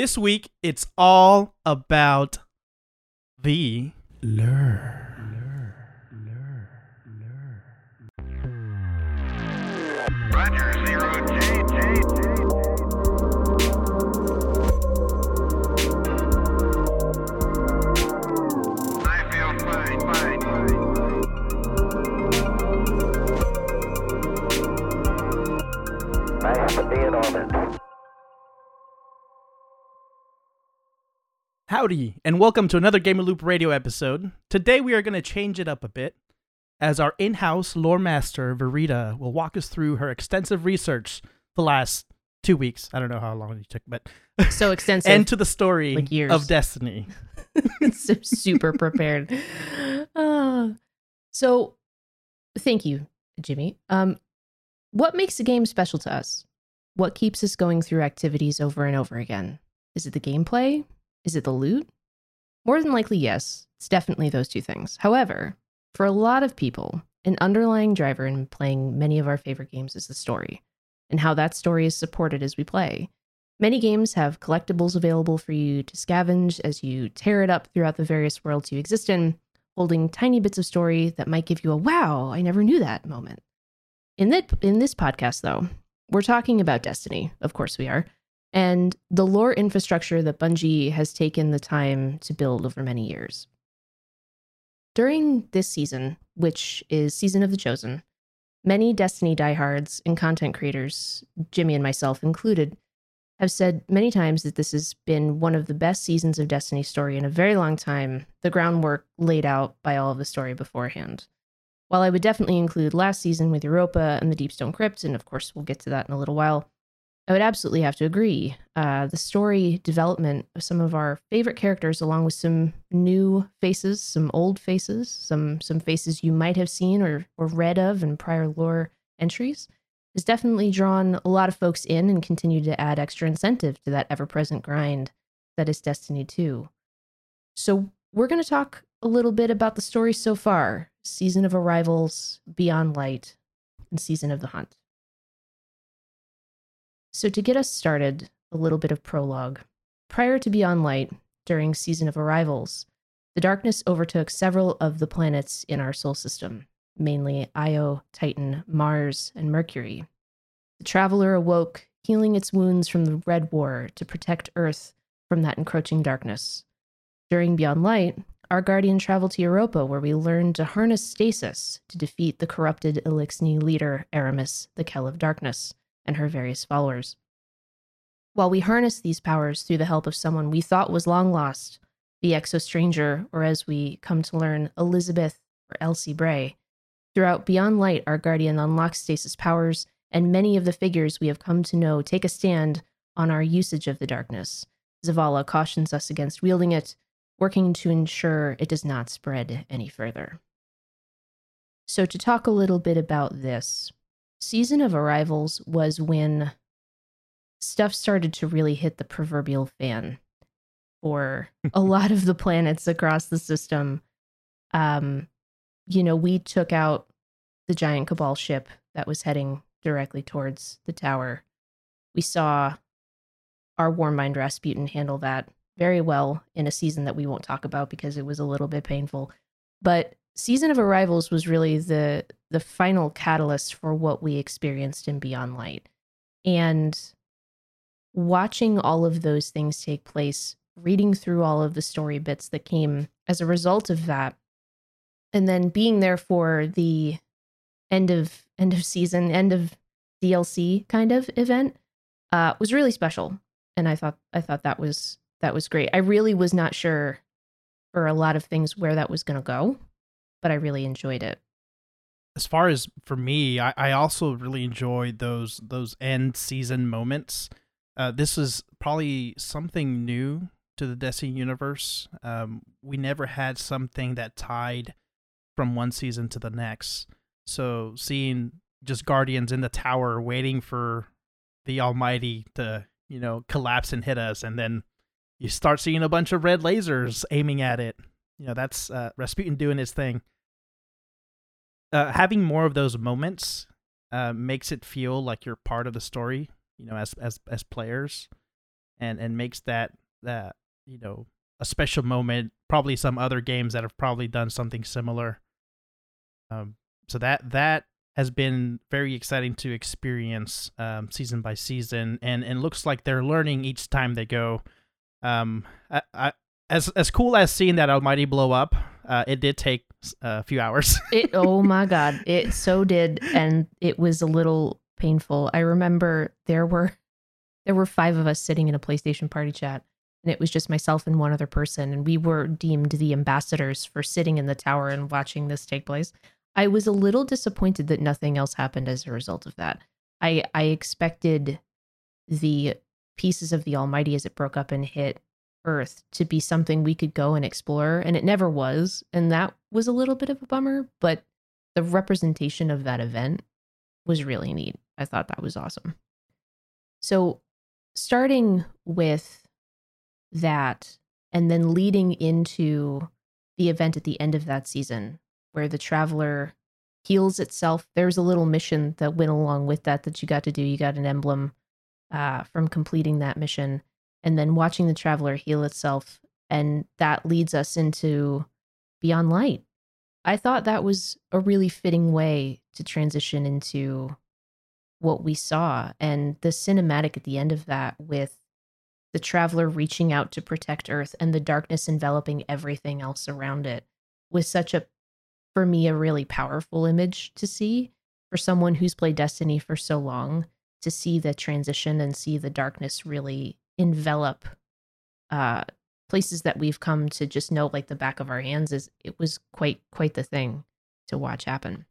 This week, it's all about the lure. Roger, zero J, J, J. Howdy, and welcome to another Gamer Loop Radio episode. Today, we are going to change it up a bit as our in house lore master, Verita, will walk us through her extensive research the last two weeks. I don't know how long it took, but. so extensive and to the story Like years. of Destiny. so super prepared Ah. so thank you jimmy um what makes a game special to us what keeps us going through activities over and over again is it the gameplay is it the loot? More than likely yes. It's definitely those two things. However for a lot of people an underlying driver in playing many of our favorite games is the story and how that story is supported as we play. Many games have collectibles available for you to scavenge as you tear it up throughout the various worlds you exist in, holding tiny bits of story that might give you a wow, I never knew that moment. In that in this podcast though, we're talking about Destiny, of course we are, and the lore infrastructure that Bungie has taken the time to build over many years. During this season, which is Season of the Chosen, many Destiny diehards and content creators, Jimmy and myself included, have said many times that this has been one of the best seasons of Destiny story in a very long time, the groundwork laid out by all of the story beforehand. While I would definitely include last season with Europa and the Deepstone Crypt, and of course we'll get to that in a little while, I would absolutely have to agree. Uh, the story development of some of our favorite characters, along with some new faces, some old faces, some some faces you might have seen or or read of in prior lore entries, has definitely drawn a lot of folks in and continued to add extra incentive to that ever present grind that is Destiny 2. So, we're going to talk a little bit about the story so far Season of Arrivals, Beyond Light, and Season of the Hunt. So, to get us started, a little bit of prologue. Prior to Beyond Light, during Season of Arrivals, the darkness overtook several of the planets in our solar system, mainly Io, Titan, Mars, and Mercury. The traveler awoke, healing its wounds from the Red War to protect Earth from that encroaching darkness. During Beyond Light, our guardian traveled to Europa, where we learned to harness stasis to defeat the corrupted Eliksni leader, Eramis, the Kell of Darkness, and her various followers. While we harness these powers through the help of someone we thought was long lost, the Exo Stranger, or as we come to learn, Elizabeth or Elsie Bray, Throughout Beyond Light, our Guardian unlocks stasis powers, and many of the figures we have come to know take a stand on our usage of the darkness. Zavala cautions us against wielding it, working to ensure it does not spread any further. So, to talk a little bit about this, Season of Arrivals was when stuff started to really hit the proverbial fan for a lot of the planets across the system. Um, you know, we took out the giant cabal ship that was heading directly towards the tower. We saw our Warmind Rasputin handle that very well in a season that we won't talk about because it was a little bit painful. But Season of Arrivals was really the the final catalyst for what we experienced in Beyond Light. And watching all of those things take place, reading through all of the story bits that came as a result of that, and then being there for the end of end of season, end of DLC kind of event uh, was really special. And I thought I thought that was that was great. I really was not sure for a lot of things where that was going to go, but I really enjoyed it. as far as for me, I, I also really enjoyed those those end season moments. Uh, this is probably something new to the Destiny universe. Um, we never had something that tied from one season to the next. So seeing just guardians in the tower waiting for the Almighty to you know collapse and hit us, and then you start seeing a bunch of red lasers aiming at it. You know that's uh, Rasputin doing his thing uh, having more of those moments uh, makes it feel like you're part of the story. You know, as as as players, and and makes that that you know a special moment. Probably some other games that have probably done something similar. Um, so that that has been very exciting to experience um, season by season, and and looks like they're learning each time they go. Um, I, I, as as cool as seeing that Almighty blow up, uh, it did take a few hours. It oh my god, it so did and it was a little painful. I remember there were there were 5 of us sitting in a PlayStation party chat and it was just myself and one other person and we were deemed the ambassadors for sitting in the tower and watching this take place. I was a little disappointed that nothing else happened as a result of that. I I expected the pieces of the Almighty as it broke up and hit Earth to be something we could go and explore, and it never was. And that was a little bit of a bummer, but the representation of that event was really neat. I thought that was awesome. So, starting with that, and then leading into the event at the end of that season, where the traveler heals itself. There's a little mission that went along with that that you got to do. You got an emblem uh, from completing that mission and then watching the traveler heal itself and that leads us into beyond light. I thought that was a really fitting way to transition into what we saw and the cinematic at the end of that with the traveler reaching out to protect earth and the darkness enveloping everything else around it was such a for me a really powerful image to see for someone who's played destiny for so long to see the transition and see the darkness really envelop uh places that we've come to just know like the back of our hands is it was quite quite the thing to watch happen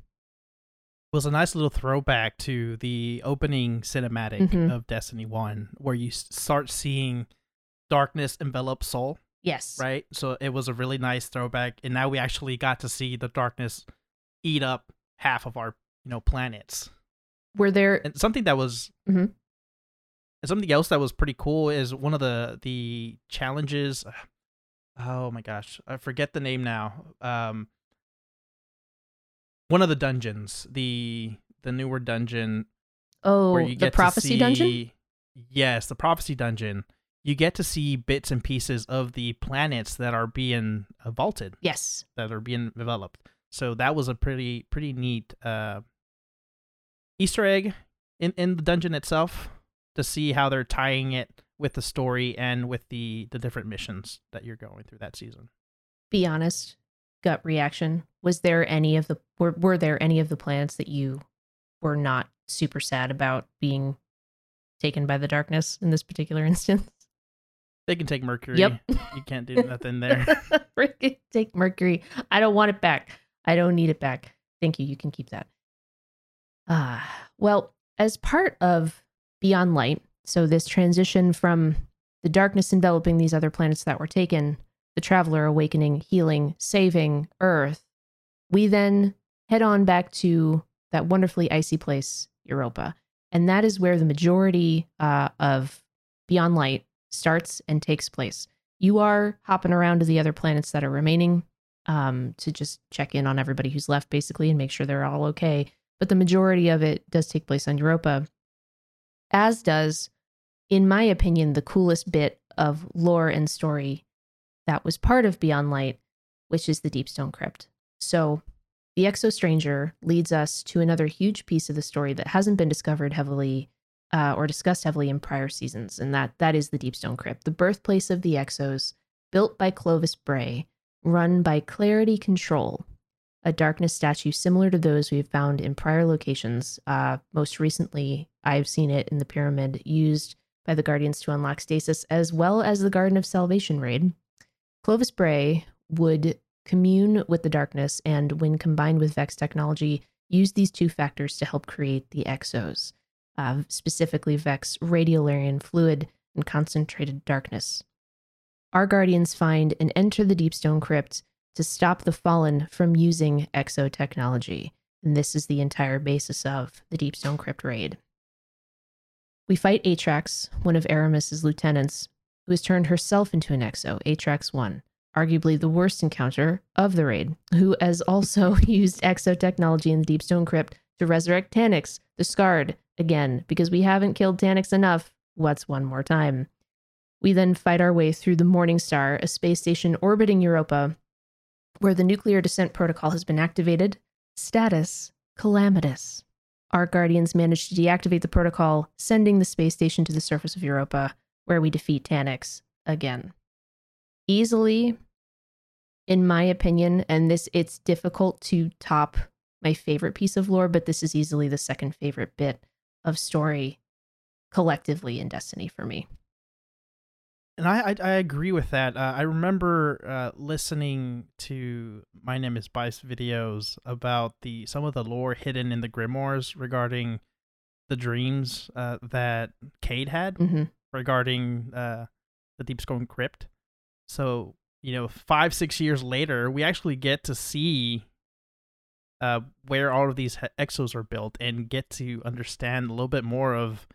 It was a nice little throwback to the opening cinematic Mhm. of Destiny 1 where you start seeing darkness envelop Sol, yes right? So it was a really nice throwback and now we actually got to see the darkness eat up half of our, you know, planets. were there And something that was Mhm. And something else that was pretty cool is one of the the challenges oh my gosh, I forget the name now. Um one of the dungeons, the the newer dungeon oh the prophecy to dungeon Yes, the prophecy dungeon. You get to see bits and pieces of the planets that are being vaulted, yes that are being developed. So that was a pretty pretty neat uh, Easter egg in in the dungeon itself to see how they're tying it with the story and with the the different missions that you're going through that season. be honest gut reaction was there any of the were, were there any of the planets that you were not super sad about being taken by the darkness in this particular instance They can take Mercury. Yep. You can't do nothing there. Take Mercury. I don't want it back. I don't need it back. Thank you. You can keep that. Ah, well, as part of Beyond Light, so this transition from the darkness enveloping these other planets that were taken, the traveler awakening, healing, saving Earth, we then head on back to that wonderfully icy place, Europa. And that is where the majority uh, of Beyond Light starts and takes place you are hopping around to the other planets that are remaining um, to just check in on everybody who's left, basically, and make sure they're all okay. But the majority of it does take place on Europa, as does, in my opinion, the coolest bit of lore and story that was part of Beyond Light, which is the Deepstone Crypt. So, the Exo Stranger leads us to another huge piece of the story that hasn't been discovered heavily uh, or discussed heavily in prior seasons, and that that is the Deepstone Crypt, the birthplace of the Exos, built by Clovis Bray, run by Clarity Control, a darkness statue similar to those we've found in prior locations. Uh, most recently, I've seen it in the pyramid used by the Guardians to unlock stasis, as well as the Garden of Salvation raid. Clovis Bray would commune with the darkness, and when combined with Vex technology, use these two factors to help create the Exos uh, specifically Vex radiolarian fluid and concentrated darkness. Our guardians find and enter the Deepstone Crypt to stop the Fallen from using exo technology, and this is the entire basis of the Deepstone Crypt raid. We fight Atraks, one of Eramis's lieutenants, who has turned herself into an exo, Atraks 1, arguably the worst encounter of the raid, who has also used exo technology in the Deepstone Crypt to resurrect Taniks, the Scarred, again, because we haven't killed Taniks enough. What's one more time? We then fight our way through the Morning Star, a space station orbiting Europa, where the nuclear descent protocol has been activated. Status calamitous. Our guardians manage to deactivate the protocol, sending the space station to the surface of Europa, where we defeat Taniks again. Easily, in my opinion, and this it's difficult to top my favorite piece of lore, but this is easily the second favorite bit of story collectively in Destiny for me. And I I, I agree with that. Uh, I remember uh, listening to My Name Is Bice videos about the some of the lore hidden in the grimoires regarding the dreams uh, that Cayde had hmm regarding uh, the Deep Stone Crypt. So you know, five six years later, we actually get to see uh, where all of these he- exos are built and get to understand a little bit more of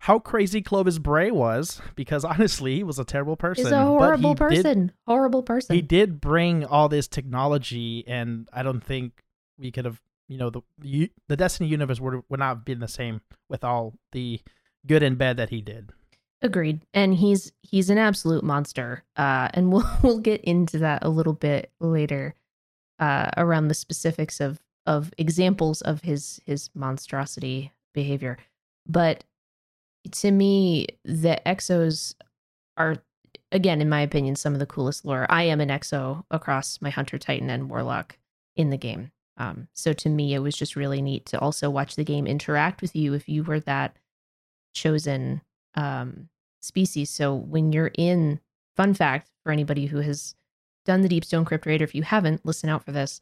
how crazy Clovis Bray was. Because honestly, he was a terrible person. He's a horrible he did- person. horrible person. he did bring all this technology, and I don't think we could have, you know, the the Destiny universe would would not have been the same with all the good and bad that he did. Agreed. And he's he's an absolute monster. Uh, and we'll we'll get into that a little bit later, uh, around the specifics of of examples of his his monstrosity behavior. But to me, the exos are again, in my opinion, some of the coolest lore. I am an exo across my hunter, titan, and warlock in the game. Um, so to me, it was just really neat to also watch the game interact with you if you were that chosen um, species. So when you're in, fun fact for anybody who has done the Deep Stone Crypt Raid, if you haven't, listen out for this.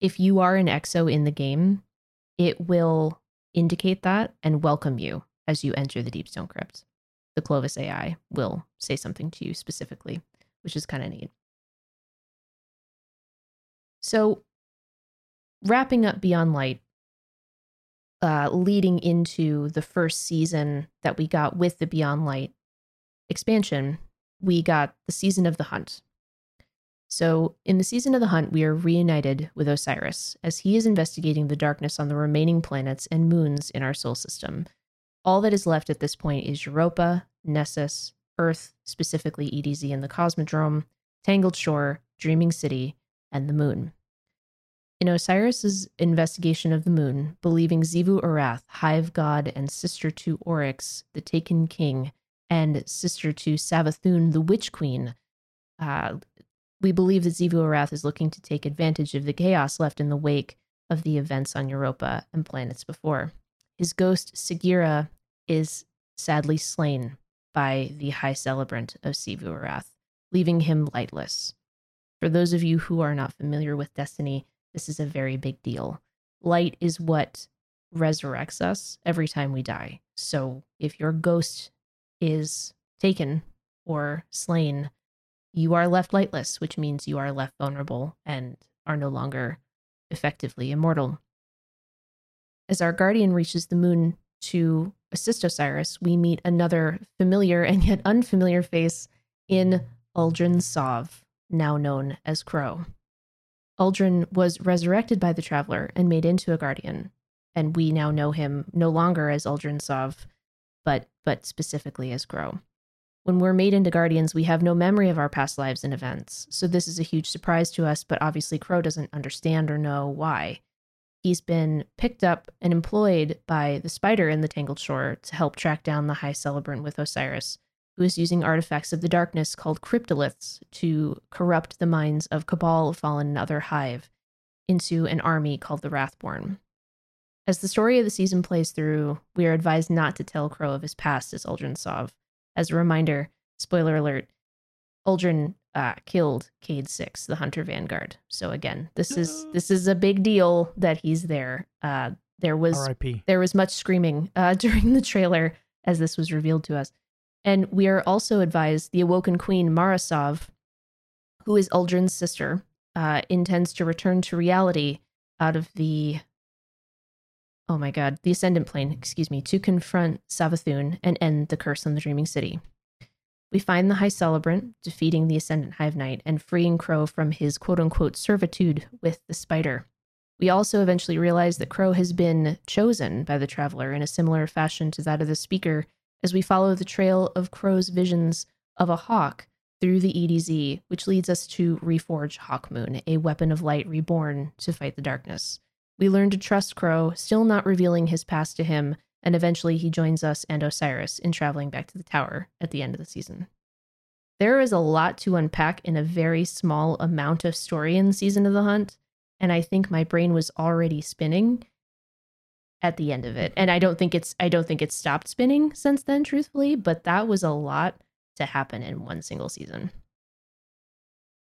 If you are an exo in the game, it will indicate that and welcome you as you enter the Deepstone Crypt. The Clovis AI will say something to you specifically, which is kind of neat. So, wrapping up Beyond Light, uh, leading into the first season that we got with the Beyond Light expansion, we got the season of the hunt. So, in the season of the hunt, we are reunited with Osiris as he is investigating the darkness on the remaining planets and moons in our Sol system. All that is left at this point is Europa, Nessus, Earth, specifically EDZ and the Cosmodrome, Tangled Shore, Dreaming City, and the Moon. In Osiris's investigation of the moon, believing Xivu Arath, hive god and sister to Oryx, the Taken King, and sister to Savathun, the Witch Queen, uh, we believe that Xivu Arath is looking to take advantage of the chaos left in the wake of the events on Europa and planets before. His ghost, Sagira, is sadly slain by the High Celebrant of Xivu Arath, leaving him lightless. For those of you who are not familiar with Destiny, this is a very big deal. Light is what resurrects us every time we die. So if your ghost is taken or slain, you are left lightless, which means you are left vulnerable and are no longer effectively immortal. As our guardian reaches the moon to assist Osiris, we meet another familiar and yet unfamiliar face in Uldren Sov, now known as Crow. Uldren was resurrected by the Traveler and made into a guardian, and we now know him no longer as Uldren Sov, but but specifically as Crow. When we're made into guardians, we have no memory of our past lives and events, so this is a huge surprise to us, but obviously Crow doesn't understand or know why. He's been picked up and employed by the spider in the Tangled Shore to help track down the High Celebrant with Osiris, who is using artifacts of the darkness called cryptoliths to corrupt the minds of Cabal, Fallen, and other Hive into an army called the Wrathborn. As the story of the season plays through, we are advised not to tell Crow of his past as Uldren Sov. As a reminder, spoiler alert, Uldren uh, killed Cayde Six, the Hunter Vanguard. So again, this is this is a big deal that he's there. Uh, there was R.I.P. there was much screaming uh, during the trailer as this was revealed to us. And we are also advised the awoken queen, Mara Sov, who is Uldren's sister, uh, intends to return to reality out of the. Oh my god, the Ascendant Plane, excuse me, to confront Savathun and end the curse on the Dreaming City. We find the High Celebrant defeating the Ascendant Hive Knight and freeing Crow from his quote unquote servitude with the spider. We also eventually realize that Crow has been chosen by the Traveler in a similar fashion to that of the Speaker as we follow the trail of Crow's visions of a hawk through the EDZ, which leads us to Reforge Hawkmoon, a weapon of light reborn to fight the darkness. We learn to trust Crow, still not revealing his past to him, and eventually he joins us and Osiris in traveling back to the tower at the end of the season. There is a lot to unpack in a very small amount of story in Season of the Hunt, and I think my brain was already spinning at the end of it. And I don't think it's I don't think it's stopped spinning since then, truthfully, but that was a lot to happen in one single season.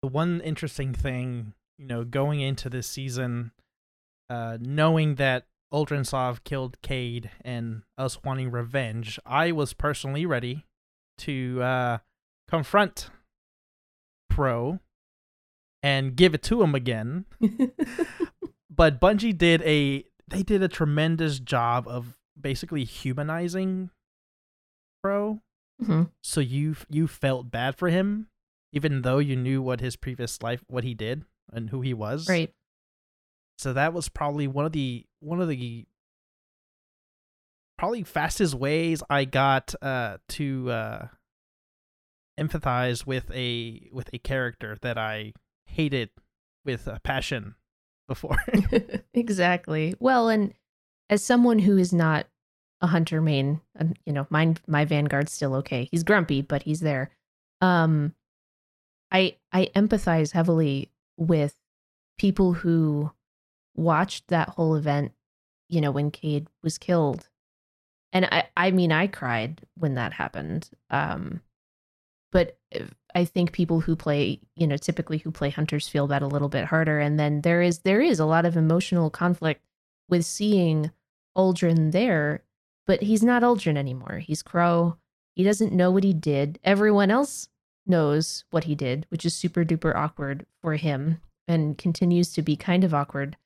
The one interesting thing, you know, going into this season, uh, knowing that Uldren Sov killed Cayde and us wanting revenge, I was personally ready to uh, confront Crow and give it to him again. but Bungie did a they did a tremendous job of basically humanizing Crow. Mhm. So you you felt bad for him, even though you knew what his previous life, what he did, and who he was. Right. So that was probably one of the one of the probably fastest ways I got uh to uh empathize with a with a character that I hated with a passion before. exactly. Well, and as someone who is not a hunter main, um, you know, mine my vanguard's still okay. He's grumpy, but he's there. Um I I empathize heavily with people who watched that whole event, you know, when Cayde was killed. And I I mean I cried when that happened. Um but uh, I think people who play, you know, typically who play hunters feel that a little bit harder. And then there is there is a lot of emotional conflict with seeing Uldren there, but he's not Uldren anymore. He's Crow. He doesn't know what he did. Everyone else knows what he did, which is super duper awkward for him and continues to be kind of awkward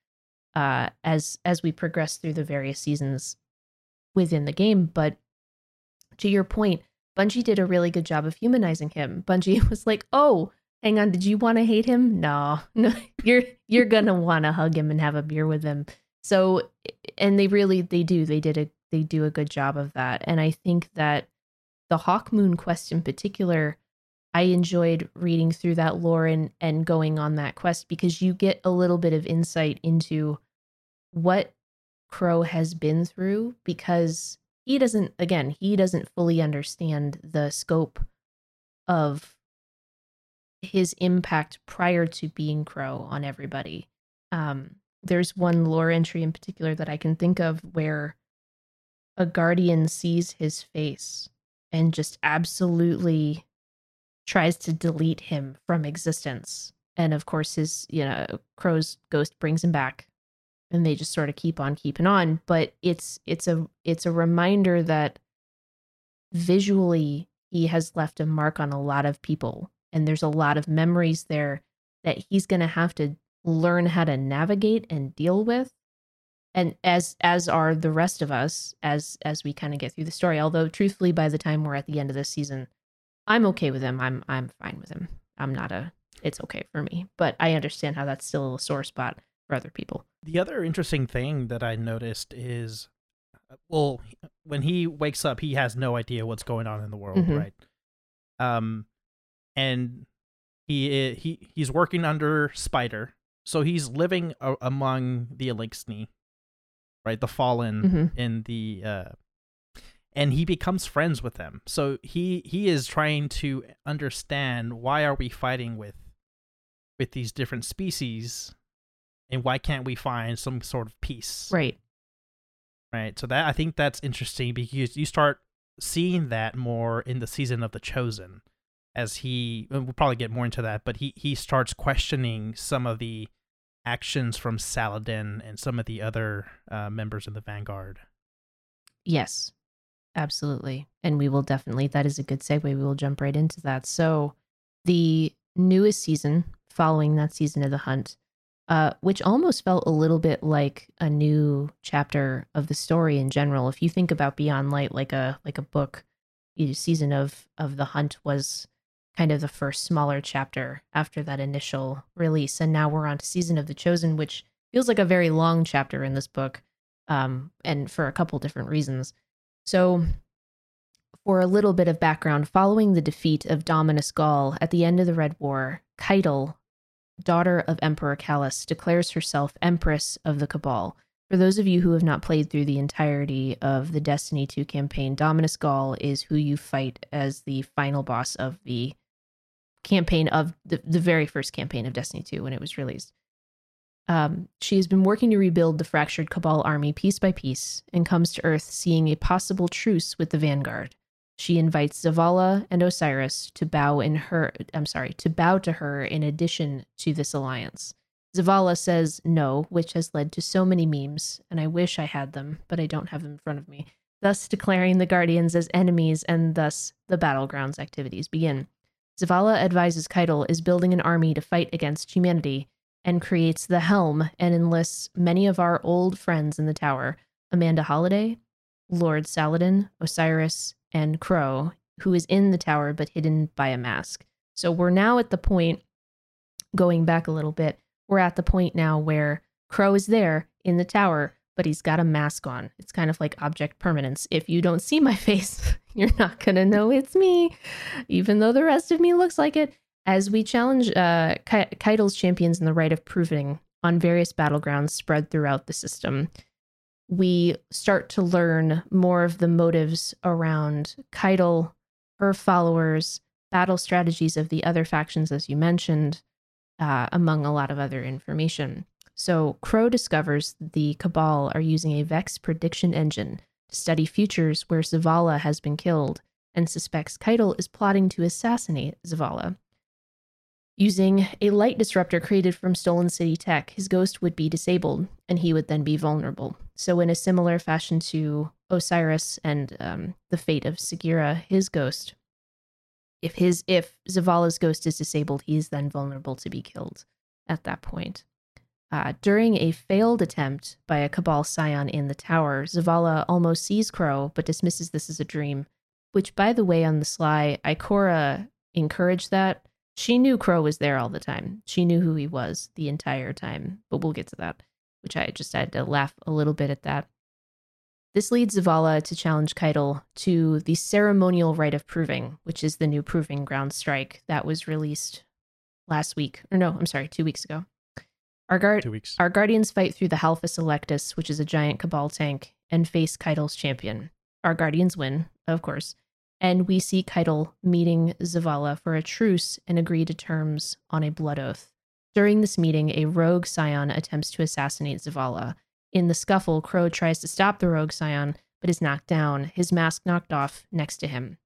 uh, as as we progress through the various seasons within the game. But to your point, Bungie did a really good job of humanizing him. Bungie was like, "Oh, hang on, did you want to hate him? No, no, you're you're gonna want to hug him and have a beer with him." So, and they really they do they did a they do a good job of that, and I think that the Hawkmoon quest in particular, I enjoyed reading through that lore and and going on that quest because you get a little bit of insight into what Crow has been through because he doesn't again he doesn't fully understand the scope of his impact prior to being crow on everybody. Um there's one lore entry in particular that i can think of where a guardian sees his face and just absolutely tries to delete him from existence. And of course his you know crow's ghost brings him back and they just sort of keep on keeping on. But it's it's a it's a reminder that visually he has left a mark on a lot of people and there's a lot of memories there that he's going to have to learn how to navigate and deal with. And as as are the rest of us as as we kind of get through the story. Although truthfully by the time we're at the end of this season i'm okay with him. I'm i'm fine with him. I'm not a it's okay for me. But i understand how that's still a sore spot for other people The other interesting thing that I noticed is, well, when he wakes up, he has no idea what's going on in the world, Mhm. right? Um, and he he he's working under Spider, so he's living a- among the Eliksni, right? The fallen Mhm. in the uh, and he becomes friends with them. So he he is trying to understand why are we fighting with with these different species and why can't we find some sort of peace right right so that i think that's interesting because you start seeing that more in the season of the chosen as he and we'll probably get more into that but he he starts questioning some of the actions from saladin and some of the other uh, members in the vanguard Yes, absolutely. And we will definitely, that is a good segue. We will jump right into that. So, the newest season following that season of The Hunt, uh, which almost felt a little bit like a new chapter of the story in general. If you think about Beyond Light like a like a book, season of of The Hunt was kind of the first smaller chapter after that initial release. And now we're on to Season of the Chosen, which feels like a very long chapter in this book um, and for a couple different reasons. So, For a little bit of background, following the defeat of Dominus Ghaul at the end of the Red War, Caiatl, daughter of Emperor Calus, declares herself Empress of the Cabal. For those of you who have not played through the entirety of the Destiny 2 campaign, Dominus Ghaul is who you fight as the final boss of the campaign of the, the very first campaign of Destiny 2 when it was released. Um, she has been working to rebuild the fractured Cabal army piece by piece and comes to Earth seeing a possible truce with the Vanguard. She invites Zavala and Osiris to bow in her I'm sorry, to bow to her in addition to this alliance. Zavala says no, which has led to so many memes, and I wish I had them, but I don't have them in front of me, thus declaring the Guardians as enemies, and thus the battlegrounds activities begin. Zavala advises Caiatl is building an army to fight against humanity and creates the Helm and enlists many of our old friends in the tower Amanda Holliday, Lord Saladin, Osiris, and Crow, who is in the tower but hidden by a mask. So we're now at the point, going back a little bit, we're at the point now where Crow is there in the tower, but he's got a mask on. It's kind of like object permanence. If you don't see my face, you're not going to know it's me, even though the rest of me looks like it. As we challenge uh, Ke- Caiatl's champions in the rite of proving on various battlegrounds spread throughout the system, we start to learn more of the motives around Caiatl, her followers, battle strategies of the other factions, as you mentioned, uh, among a lot of other information. So, Crow discovers the Cabal are using a Vex prediction engine to study futures where Zavala has been killed and suspects Caiatl is plotting to assassinate Zavala. Using a light disruptor created from stolen city tech, his ghost would be disabled and he would then be vulnerable. So, in a similar fashion to Osiris and um, the fate of Sagira, his ghost, if his if Zavala's ghost is disabled, he is then vulnerable to be killed at that point. Uh, during a failed attempt by a Cabal scion in the tower, Zavala almost sees Crow but dismisses this as a dream. Which, by the way, on the sly, Ikora encouraged that. She knew Crow was there all the time. She knew who he was the entire time, but we'll get to that, which I just had to laugh a little bit at that. This leads Zavala to challenge Caiatl to the ceremonial rite of proving, which is the new proving ground strike that was released last week. Or no, I'm sorry, two weeks ago. Our, guard, Two weeks. our guardians fight through the Halphus Electus, which is a giant Cabal tank, and face Caiatl's champion. Our guardians win, of course, and we see Caiatl meeting Zavala for a truce and agree to terms on a blood oath. During this meeting, a rogue scion attempts to assassinate Zavala. In the scuffle, Crow tries to stop the rogue scion, but is knocked down, his mask knocked off next to him.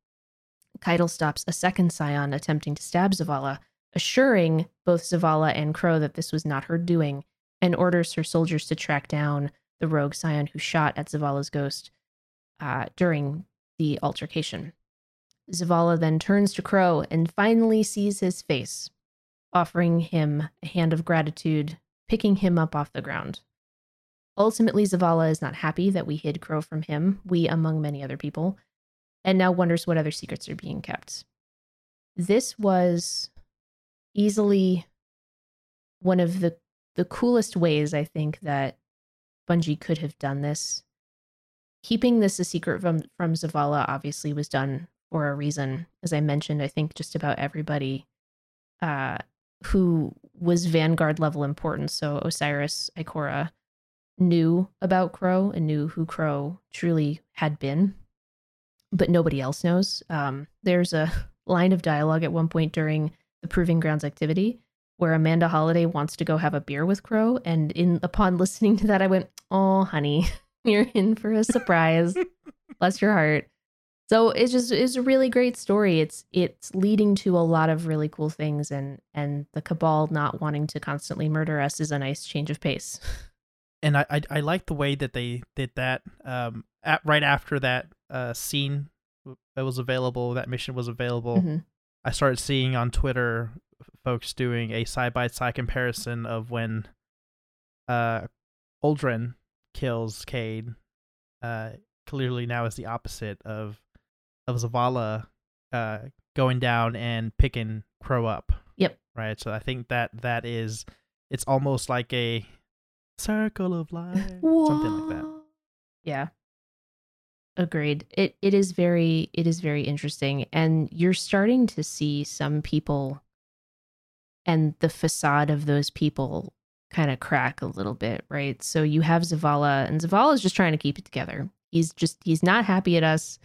Caiatl stops a second scion attempting to stab Zavala, assuring both Zavala and Crow that this was not her doing, and orders her soldiers to track down the rogue scion who shot at Zavala's ghost uh, during the altercation. Zavala then turns to Crow and finally sees his face, offering him a hand of gratitude, picking him up off the ground. Ultimately, Zavala is not happy that we hid Crow from him, we among many other people, and now wonders what other secrets are being kept. This was easily one of the the coolest ways I think that Bungie could have done this. Keeping this a secret from from Zavala obviously was done for a reason. As I mentioned, I think just about everybody uh, who was Vanguard level important, so Osiris, Ikora, knew about Crow and knew who Crow truly had been, but nobody else knows. Um, there's a line of dialogue at one point during the Proving Grounds activity where Amanda Holliday wants to go have a beer with Crow, and in upon listening to that, I went, "Oh, honey, you're in for a surprise. Bless your heart." So it's just it's a really great story. It's it's leading to a lot of really cool things, and and the Cabal not wanting to constantly murder us is a nice change of pace. and I, I I like the way that they did that. Um, at, right after that uh scene that was available, that mission was available. Mhm. I started seeing on Twitter folks doing a side by side comparison of when uh Uldren kills Cayde. Uh, clearly now is the opposite of of Zavala uh going down and picking Crow up. Yep. Right. So I think that that is it's almost like a circle of life, something like that. Yeah. Agreed. It it is very it is very interesting and you're starting to see some people and the facade of those people kind of crack a little bit, right? So you have Zavala and Zavala is just trying to keep it together. He's just he's not happy at us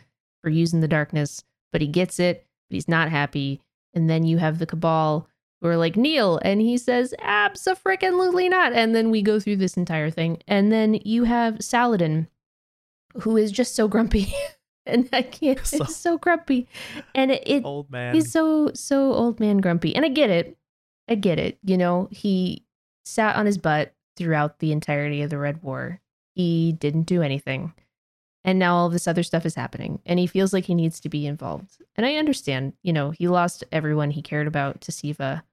for using the darkness, but he gets it, but he's not happy. And then you have the Cabal who are like kneel, and he says, "Absolutely not." And then we go through this entire thing, and then you have Saladin, who is just so grumpy, and I can't. So- it's so grumpy, and it, it Old man. he's so so old man grumpy, and I get it. I get it. You know, he sat on his butt throughout the entirety of the Red War. He didn't do anything. And now all this other stuff is happening and he feels like he needs to be involved. And I understand, you know, he lost everyone he cared about to Siva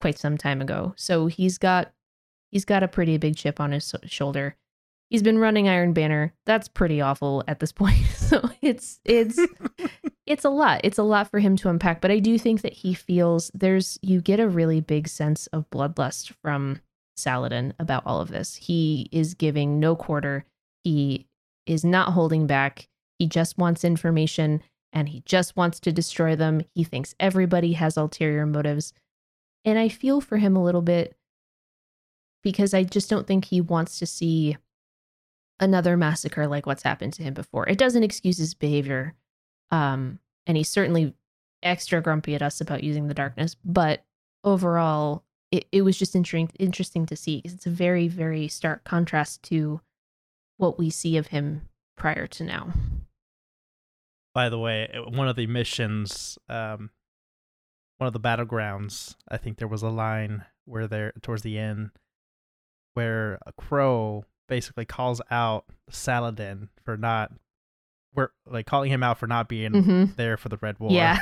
quite some time ago. So he's got he's got a pretty big chip on his shoulder. He's been running Iron Banner. That's pretty awful at this point. So it's it's it's a lot. It's a lot for him to unpack, but I do think that he feels there's you get a really big sense of bloodlust from Saladin about all of this. He is giving no quarter. He is not holding back. He just wants information and he just wants to destroy them. He thinks everybody has ulterior motives. And I feel for him a little bit because I just don't think he wants to see another massacre like what's happened to him before. It doesn't excuse his behavior. Um, and he's certainly extra grumpy at us about using the darkness, but overall, it, it was just interesting interesting to see 'cause it's a very, very stark contrast to what we see of him prior to now. By the way, uh, one of the missions, um, one of the battlegrounds, I think there was a line where there towards the end where a crow basically calls out Saladin for not, we're like calling him out for not being hmm there for the Red War. Yeah.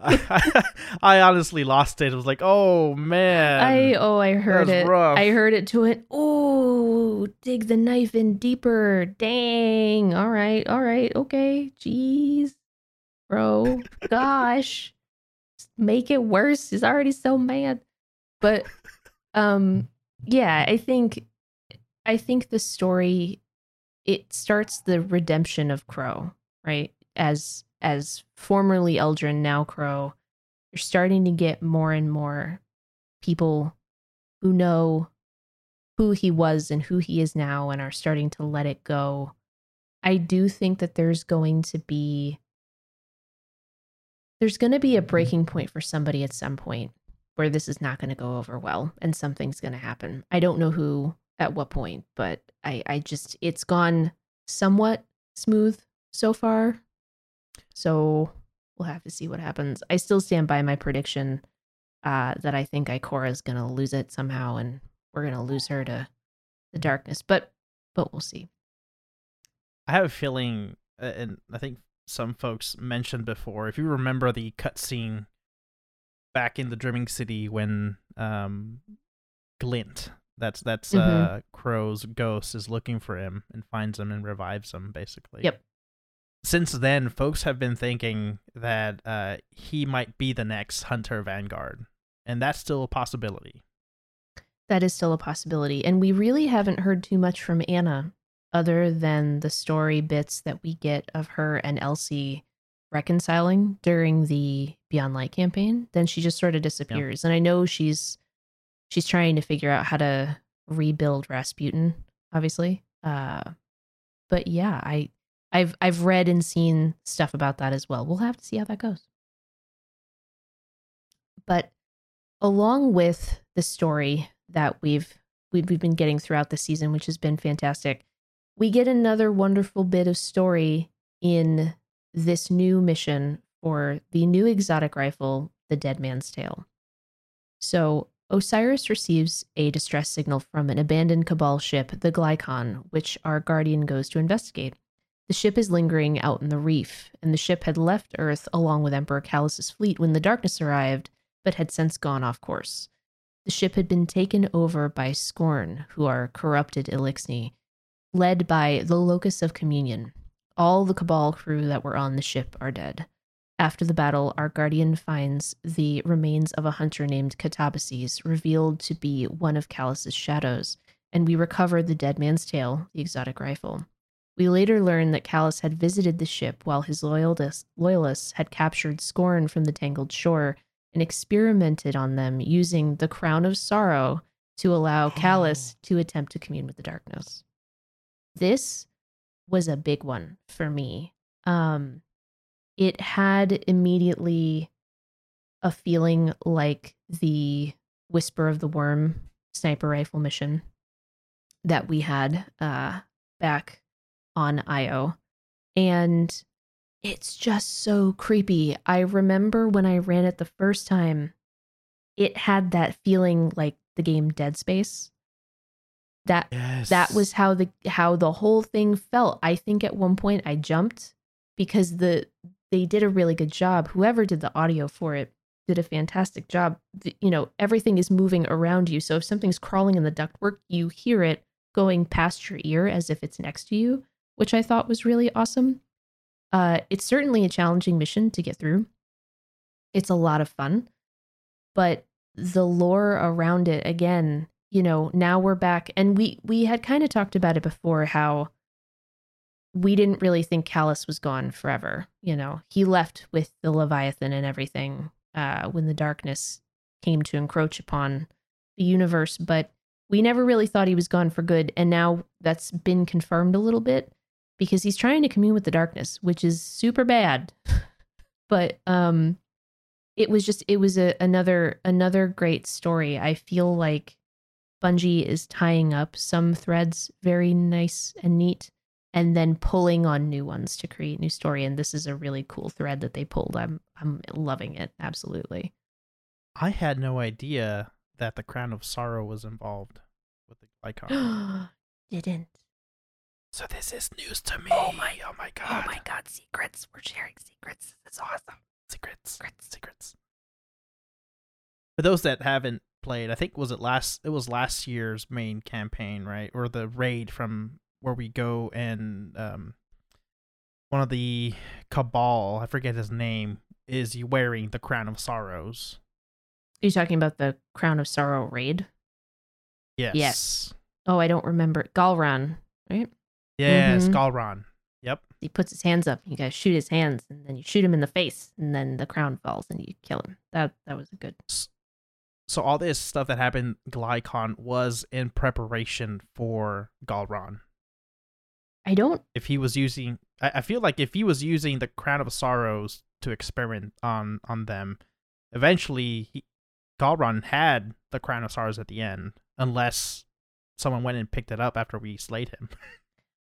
I, I honestly lost it. It was like, oh man, I oh I heard it. rough. I heard it to it. Oh, dig the knife in deeper. Dang. All right. All right. Okay. Jeez. Bro. Gosh. Make it worse. He's already so mad. But um yeah, I think I think the story it starts the redemption of Crow, right? As as formerly Uldren, now Crow. You're starting to get more and more people who know who he was and who he is now and are starting to let it go. I do think that there's going to be there's going to be a breaking point for somebody at some point where this is not going to go over well and something's going to happen. I don't know who at what point, but I I just it's gone somewhat smooth so far. So we'll have to see what happens. I still stand by my prediction uh, that I think Ikora is going to lose it somehow, and we're going to lose her to the darkness. But but we'll see. I have a feeling, and I think some folks mentioned before. If you remember the cutscene back in the Dreaming City when um, Glint, that's that's Mhm. uh, Crow's ghost, is looking for him and finds him and revives him, basically. Yep. Since then, folks have been thinking that uh, he might be the next Hunter Vanguard, and that's still a possibility. That is still a possibility, and we really haven't heard too much from Anna, other than the story bits that we get of her and Elsie reconciling during the Beyond Light campaign. Then she just sort of disappears, and I know she's she's trying to figure out how to rebuild Rasputin, obviously. Uh, but yeah, I I've I've read and seen stuff about that as well. We'll have to see how that goes. But along with the story that we've we've, we've been getting throughout the season, which has been fantastic, we get another wonderful bit of story in this new mission for the new exotic rifle, the Dead Man's Tale. So Osiris receives a distress signal from an abandoned Cabal ship, the Glykon, which our Guardian goes to investigate. The ship is lingering out in the reef, and the ship had left Earth along with Emperor Calus's fleet when the darkness arrived, but had since gone off course. The ship had been taken over by Scorn, who are corrupted Eliksni, led by the Locus of Communion. All the Cabal crew that were on the ship are dead. After the battle, our guardian finds the remains of a hunter named Katabasis, revealed to be one of Calus's shadows, and we recover the Dead Man's Tale, the exotic rifle. We later learn that Calus had visited the ship while his loyalists, had captured Scorn from the Tangled Shore and experimented on them using the Crown of Sorrow to allow Calus to attempt to commune with the darkness. This was a big one for me. Um, it had immediately a feeling like the Whisper of the Worm sniper rifle mission that we had uh, back on IO. And it's just so creepy. I remember when I ran it the first time, it had that feeling like the game Dead Space. That Yes. that was how the how the whole thing felt. I think at one point I jumped because the they did a really good job. Whoever did the audio for it did a fantastic job. The- you know, everything is moving around you. So if something's crawling in the ductwork, you hear it going past your ear as if it's next to you, which I thought was really awesome. Uh, it's certainly a challenging mission to get through. It's a lot of fun, but the lore around it again you know now we're back and we we had kind of talked about it before how we didn't really think Calus was gone forever you know? He left with the leviathan and everything uh when the darkness came to encroach upon the universe but we never really thought he was gone for good and now that's been confirmed a little bit because he's trying to commune with the darkness which is super bad. But um it was just it was a, another another great story. I feel like bungie is tying up some threads very nice and neat and then pulling on new ones to create new story and this is a really cool thread that they pulled i'm i'm loving it absolutely I had no idea that the Crown of Sorrow was involved with the icon. didn't so this is news to me. Oh my- Oh my oh god. oh my god secrets we're sharing secrets this is awesome Secrets. Secrets. Secrets. For those that haven't played, I think was it last it was last year's main campaign, right? Or the raid from where we go and um one of the cabal, I forget his name, is wearing the crown of sorrows. are you talking about the crown of sorrow raid Yes. Yes. oh i don't remember Gahlran right Yes, Mhm. Gahlran. Yep. he puts his hands up you guys shoot his hands and then you shoot him in the face and then the crown falls and you kill him that that was a good So all this stuff that happened Glykon was in preparation for Gahlran. I don't if he was using I, I feel like if he was using the crown of sorrows to experiment on on them eventually he, Gahlran had the crown of sorrows at the end unless someone went and picked it up after we slayed him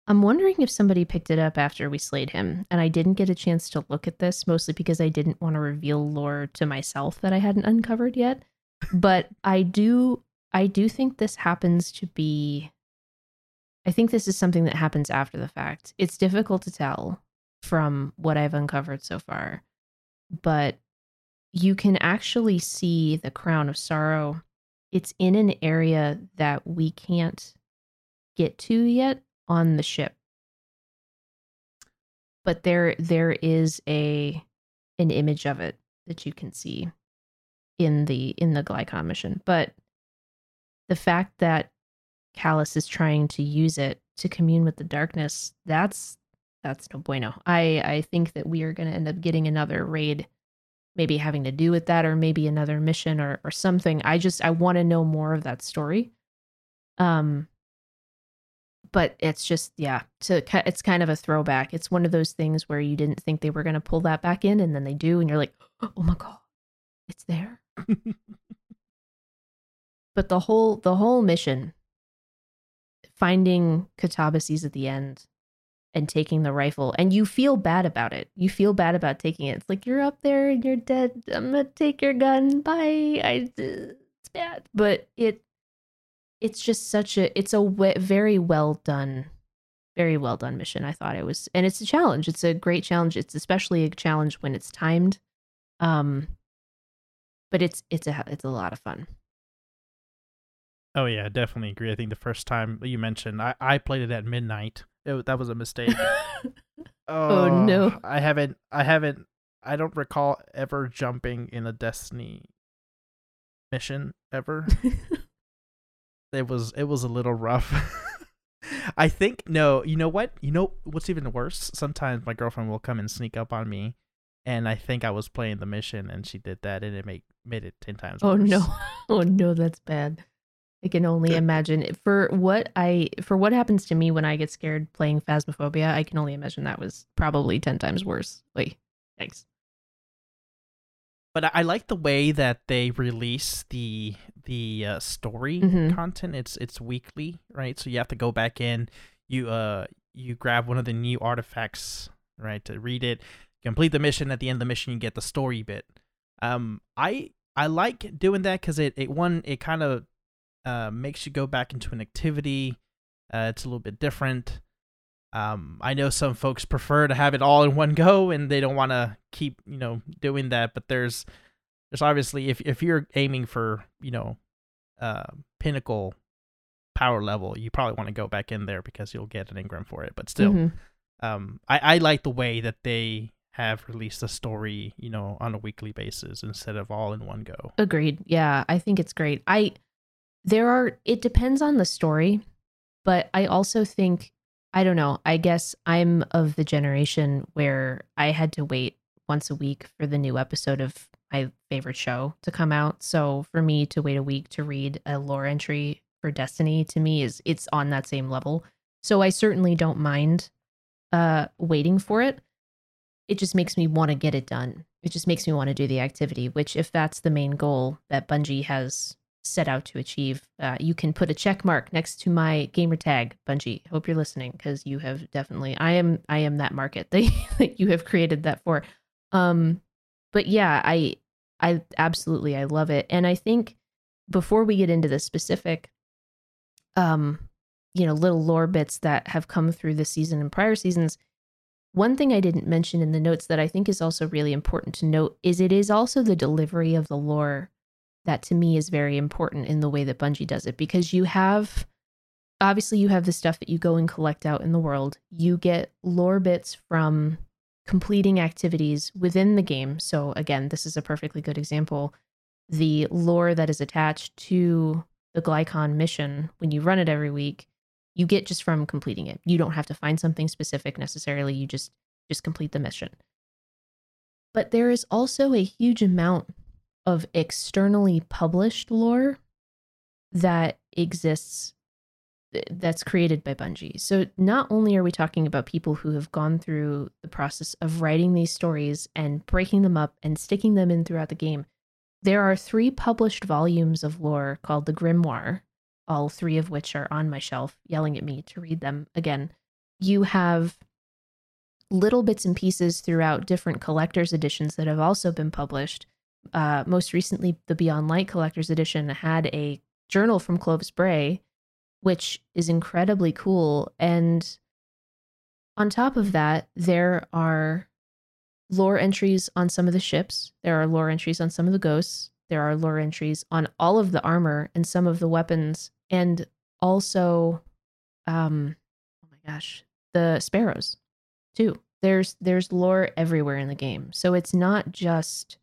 I'm wondering if somebody picked it up after we slayed him, and I didn't get a chance to look at this, mostly because I didn't want to reveal lore to myself that I hadn't uncovered yet. But I do, I do think this happens to be. I think this is something that happens after the fact. It's difficult to tell from what I've uncovered so far, but you can actually see the crown of sorrow. It's in an area that we can't get to yet on the ship but there there is a an image of it that you can see in the in the Glykon mission but the fact that Calus is trying to use it to commune with the darkness that's that's no bueno. I i think that we are going to end up getting another raid maybe having to do with that or maybe another mission or or something. I just i want to know more of that story. Um but it's just yeah to it's kind of a throwback. It's one of those things where you didn't think they were going to pull that back in and then they do and you're like oh my god it's there. But the whole the whole mission finding katabasis at the end and taking the rifle and you feel bad about it. You feel bad about taking it. It's like you're up there and you're dead. I'm gonna take your gun. Bye. I it's bad. But it it's just such a it's a very well done very well done mission i thought it was. And it's a challenge. It's a great challenge. It's especially a challenge when it's timed. Um but it's it's a it's a lot of fun oh yeah definitely agree i think the first time you mentioned i, I played it at midnight it, that was a mistake oh, oh, no. i haven't i haven't i don't recall ever jumping in a destiny mission ever it was it was a little rough I think no. You know what? You know what's even worse? Sometimes my girlfriend will come and sneak up on me, and I think I was playing the mission, and she did that, and it made made it ten times. Oh worse. no. Oh no, that's bad. I can only imagine for what I for what happens to me when I get scared playing Phasmophobia. I can only imagine that was probably ten times worse. Wait, thanks. But I, I like the way that they release the the uh, story Mhm. content. It's it's weekly, right? So you have to go back in. You uh you grab one of the new artifacts, right, to read it. Complete the mission. At the end of the mission, you get the story bit. Um, I I like doing that because it it one it kind of uh makes you go back into an activity. Uh, it's a little bit different. Um, I know some folks prefer to have it all in one go, and they don't want to keep you know doing that. But there's there's obviously if if you're aiming for you know uh pinnacle power level, you probably want to go back in there because you'll get an engram for it. But still, Mhm. um, I I like the way that they have released the story, you know, on a weekly basis instead of all in one go. Agreed. Yeah, I think it's great. I there are it depends on the story, but I also think I don't know. I guess I'm of the generation where I had to wait once a week for the new episode of my favorite show to come out. So for me to wait a week to read a lore entry for Destiny to me is it's on that same level. So I certainly don't mind uh waiting for it. It just makes me want to get it done. It just makes me want to do the activity, which if that's the main goal that Bungie has set out to achieve, uh, you can put a check mark next to my gamer tag, Bungie. Hope you're listening because you have definitely I am I am that market that, that you have created that for. Um but yeah, I I absolutely I love it. And I think before we get into the specific um you know little lore bits that have come through this season and prior seasons, one thing I didn't mention in the notes that I think is also really important to note is it is also the delivery of the lore that to me is very important in the way that Bungie does it because you have obviously you have the stuff that you go and collect out in the world. You get lore bits from completing activities within the game. So again, this is a perfectly good example. The lore that is attached to the Glykon mission when you run it every week, you get just from completing it. You don't have to find something specific necessarily. You just just complete the mission. But there is also a huge amount of externally published lore that exists that's created by Bungie. So not only are we talking about people who have gone through the process of writing these stories and breaking them up and sticking them in throughout the game, there are three published volumes of lore called the Grimoire, all three of which are on my shelf, yelling at me to read them again. You have little bits and pieces throughout different collector's editions that have also been published. Uh, most recently, the Beyond Light collector's edition had a journal from Clovis Bray, which is incredibly cool. And on top of that, there are lore entries on some of the ships. There are lore entries on some of the ghosts. There are lore entries on all of the armor and some of the weapons, and also, um, oh my gosh, the sparrows too. There's there's lore everywhere in the game, so it's not just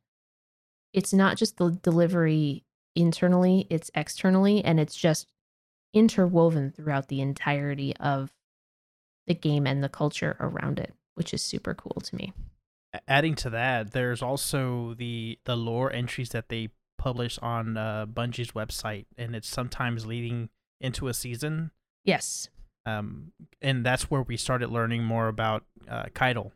it's not just the delivery internally; it's externally, and it's just interwoven throughout the entirety of the game and the culture around it, which is super cool to me. Adding to that, there's also the the lore entries that they publish on uh, Bungie's website, and it's sometimes leading into a season. Yes. Um, and that's where we started learning more about uh, Caiatl.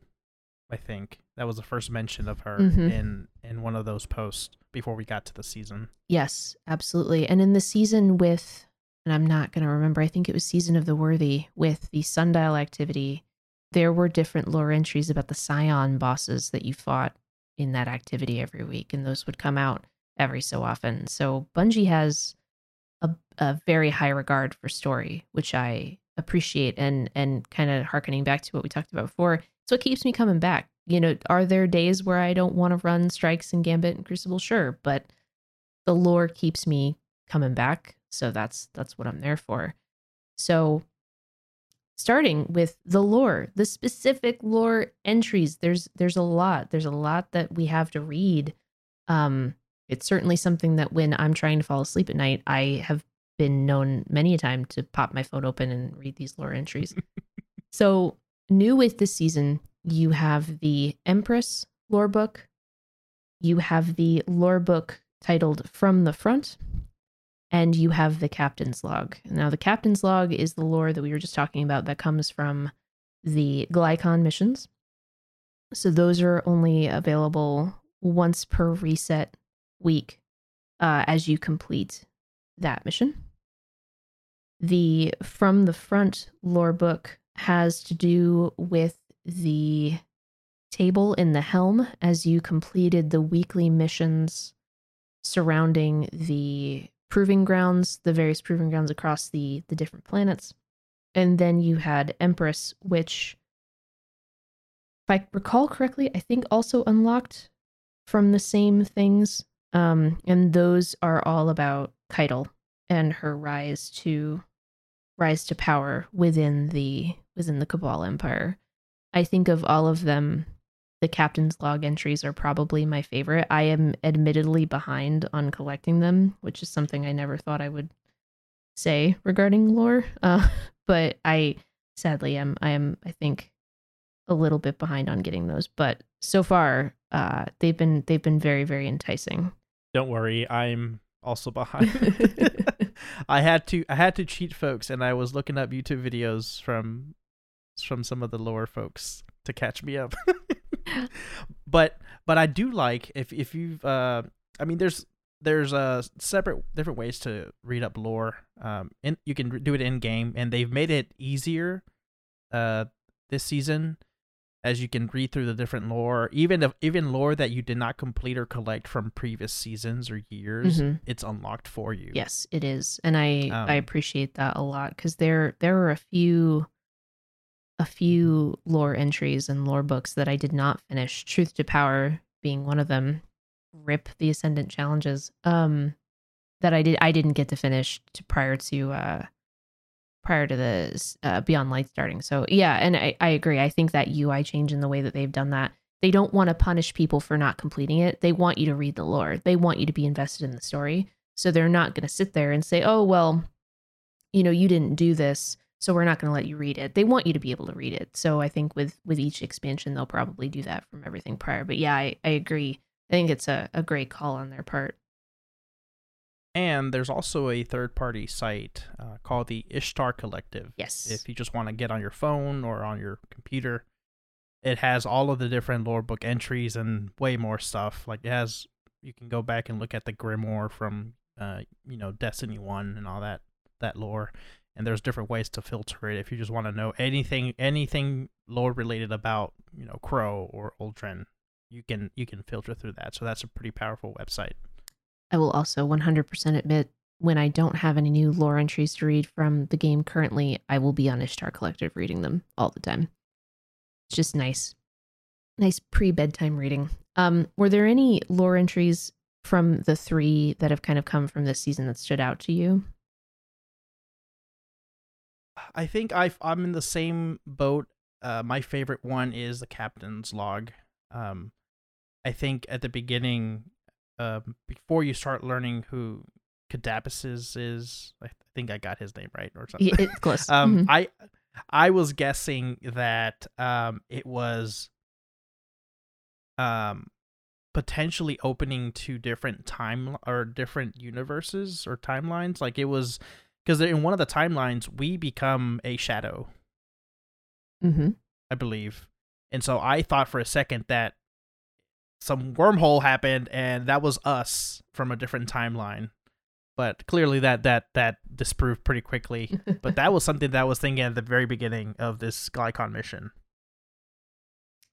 I think that was the first mention of her Mhm. in in one of those posts before we got to the season. Yes, absolutely. And in the season with, and I'm not going to remember, I think it was Season of the Worthy with the Sundial activity, there were different lore entries about the Scion bosses that you fought in that activity every week, and those would come out every so often. So Bungie has a, a very high regard for story, which I appreciate, and and kind of harkening back to what we talked about before. It's what keeps me coming back. You know, are there days where I don't want to run strikes and Gambit and Crucible? Sure, but the lore keeps me coming back so that's that's what i'm there for so starting with the lore the specific lore entries there's there's a lot there's a lot that we have to read um it's certainly something that when i'm trying to fall asleep at night i have been known many a time to pop my phone open and read these lore entries. so, new with this season, you have the Empress lore book, you have the lore book titled From the Front, and you have the Captain's Log. Now, the Captain's Log is the lore that we were just talking about that comes from the Glykon missions. So, those are only available once per reset week uh, as you complete that mission. The From the Front lore book has to do with the table in the helm as you completed the weekly missions surrounding the proving grounds, the various proving grounds across the the different planets. And then you had Empress, which if I recall correctly, I think also unlocked from the same things. Um, and those are all about Caiatl and her rise to rise to power within the within the Cabal Empire. I think of all of them, the captain's log entries are probably my favorite. I am admittedly behind on collecting them, which is something I never thought I would say regarding lore. Uh, but I sadly am I am I think a little bit behind on getting those. But so far, uh, they've been they've been very very enticing. Don't worry, I'm also behind. I had to I had to cheat folks and I was looking up YouTube videos from from some of the lower folks to catch me up. but but I do like if if you've uh I mean there's there's uh separate different ways to read up lore. Um and you can do it in game and they've made it easier uh this season as you can read through the different lore, even if even lore that you did not complete or collect from previous seasons or years, Mhm. it's unlocked for you. Yes, it is, and I I Um, appreciate that a lot because there there were a few a few lore entries and lore books that I did not finish. Truth to Power being one of them. Rip the Ascendant challenges. Um, that I did I didn't get to finish to prior to uh prior to the uh, Beyond Light starting. So yeah, and I I agree. I think that UI change in the way that they've done that. They don't want to punish people for not completing it. They want you to read the lore. They want you to be invested in the story. So they're not going to sit there and say, "Oh, well, you know, you didn't do this, so we're not going to let you read it." They want you to be able to read it. So I think with with each expansion, they'll probably do that from everything prior. But yeah, I, I agree. I think it's a, a great call on their part. And there's also a third party site uh, called the Ishtar Collective. Yes. If you just want to get on your phone or on your computer, it has all of the different lore book entries and way more stuff. Like it has, you can go back and look at the Grimoire from, uh, you know, Destiny One and all that that lore. And there's different ways to filter it if you just want to know anything anything lore related about you know Crow or Uldren. You can you can filter through that. So that's a pretty powerful website. I will also 100% admit when I don't have any new lore entries to read from the game currently, I will be on Ishtar Collective reading them all the time. It's just nice. Nice pre bedtime reading. Um, were there any lore entries from the three that have kind of come from this season that stood out to you? I think I I'm in the same boat. Uh, my favorite one is the captain's log. Um, I think at the beginning, um, before you start learning who Cadapis is, I think I got his name right or something. Yeah, it's close. um, Mhm. I I was guessing that um it was um potentially opening to different time or different universes or timelines. Like it was because in one of the timelines we become a shadow, Mhm. I believe, and so I thought for a second that some wormhole happened and that was us from a different timeline. But clearly that that that disproved pretty quickly. But that was something that I was thinking at the very beginning of this Glykon mission.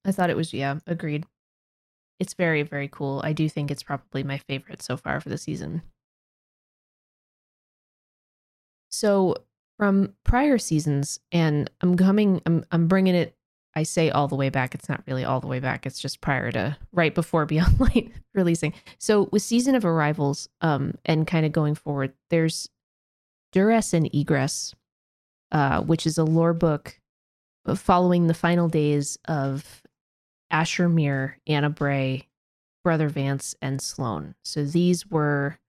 I thought it was, yeah, agreed. It's very, very cool. I do think it's probably my favorite so far for the season. So, from prior seasons, and I'm coming, I'm, I'm bringing it, I say all the way back. It's not really all the way back. It's just prior to, right before Beyond Light releasing. So, with Season of Arrivals, um, and kind of going forward, there's Duress and Egress, uh, which is a lore book following the final days of Asher Mir, Anna Bray, Brother Vance, and Sloane. So these were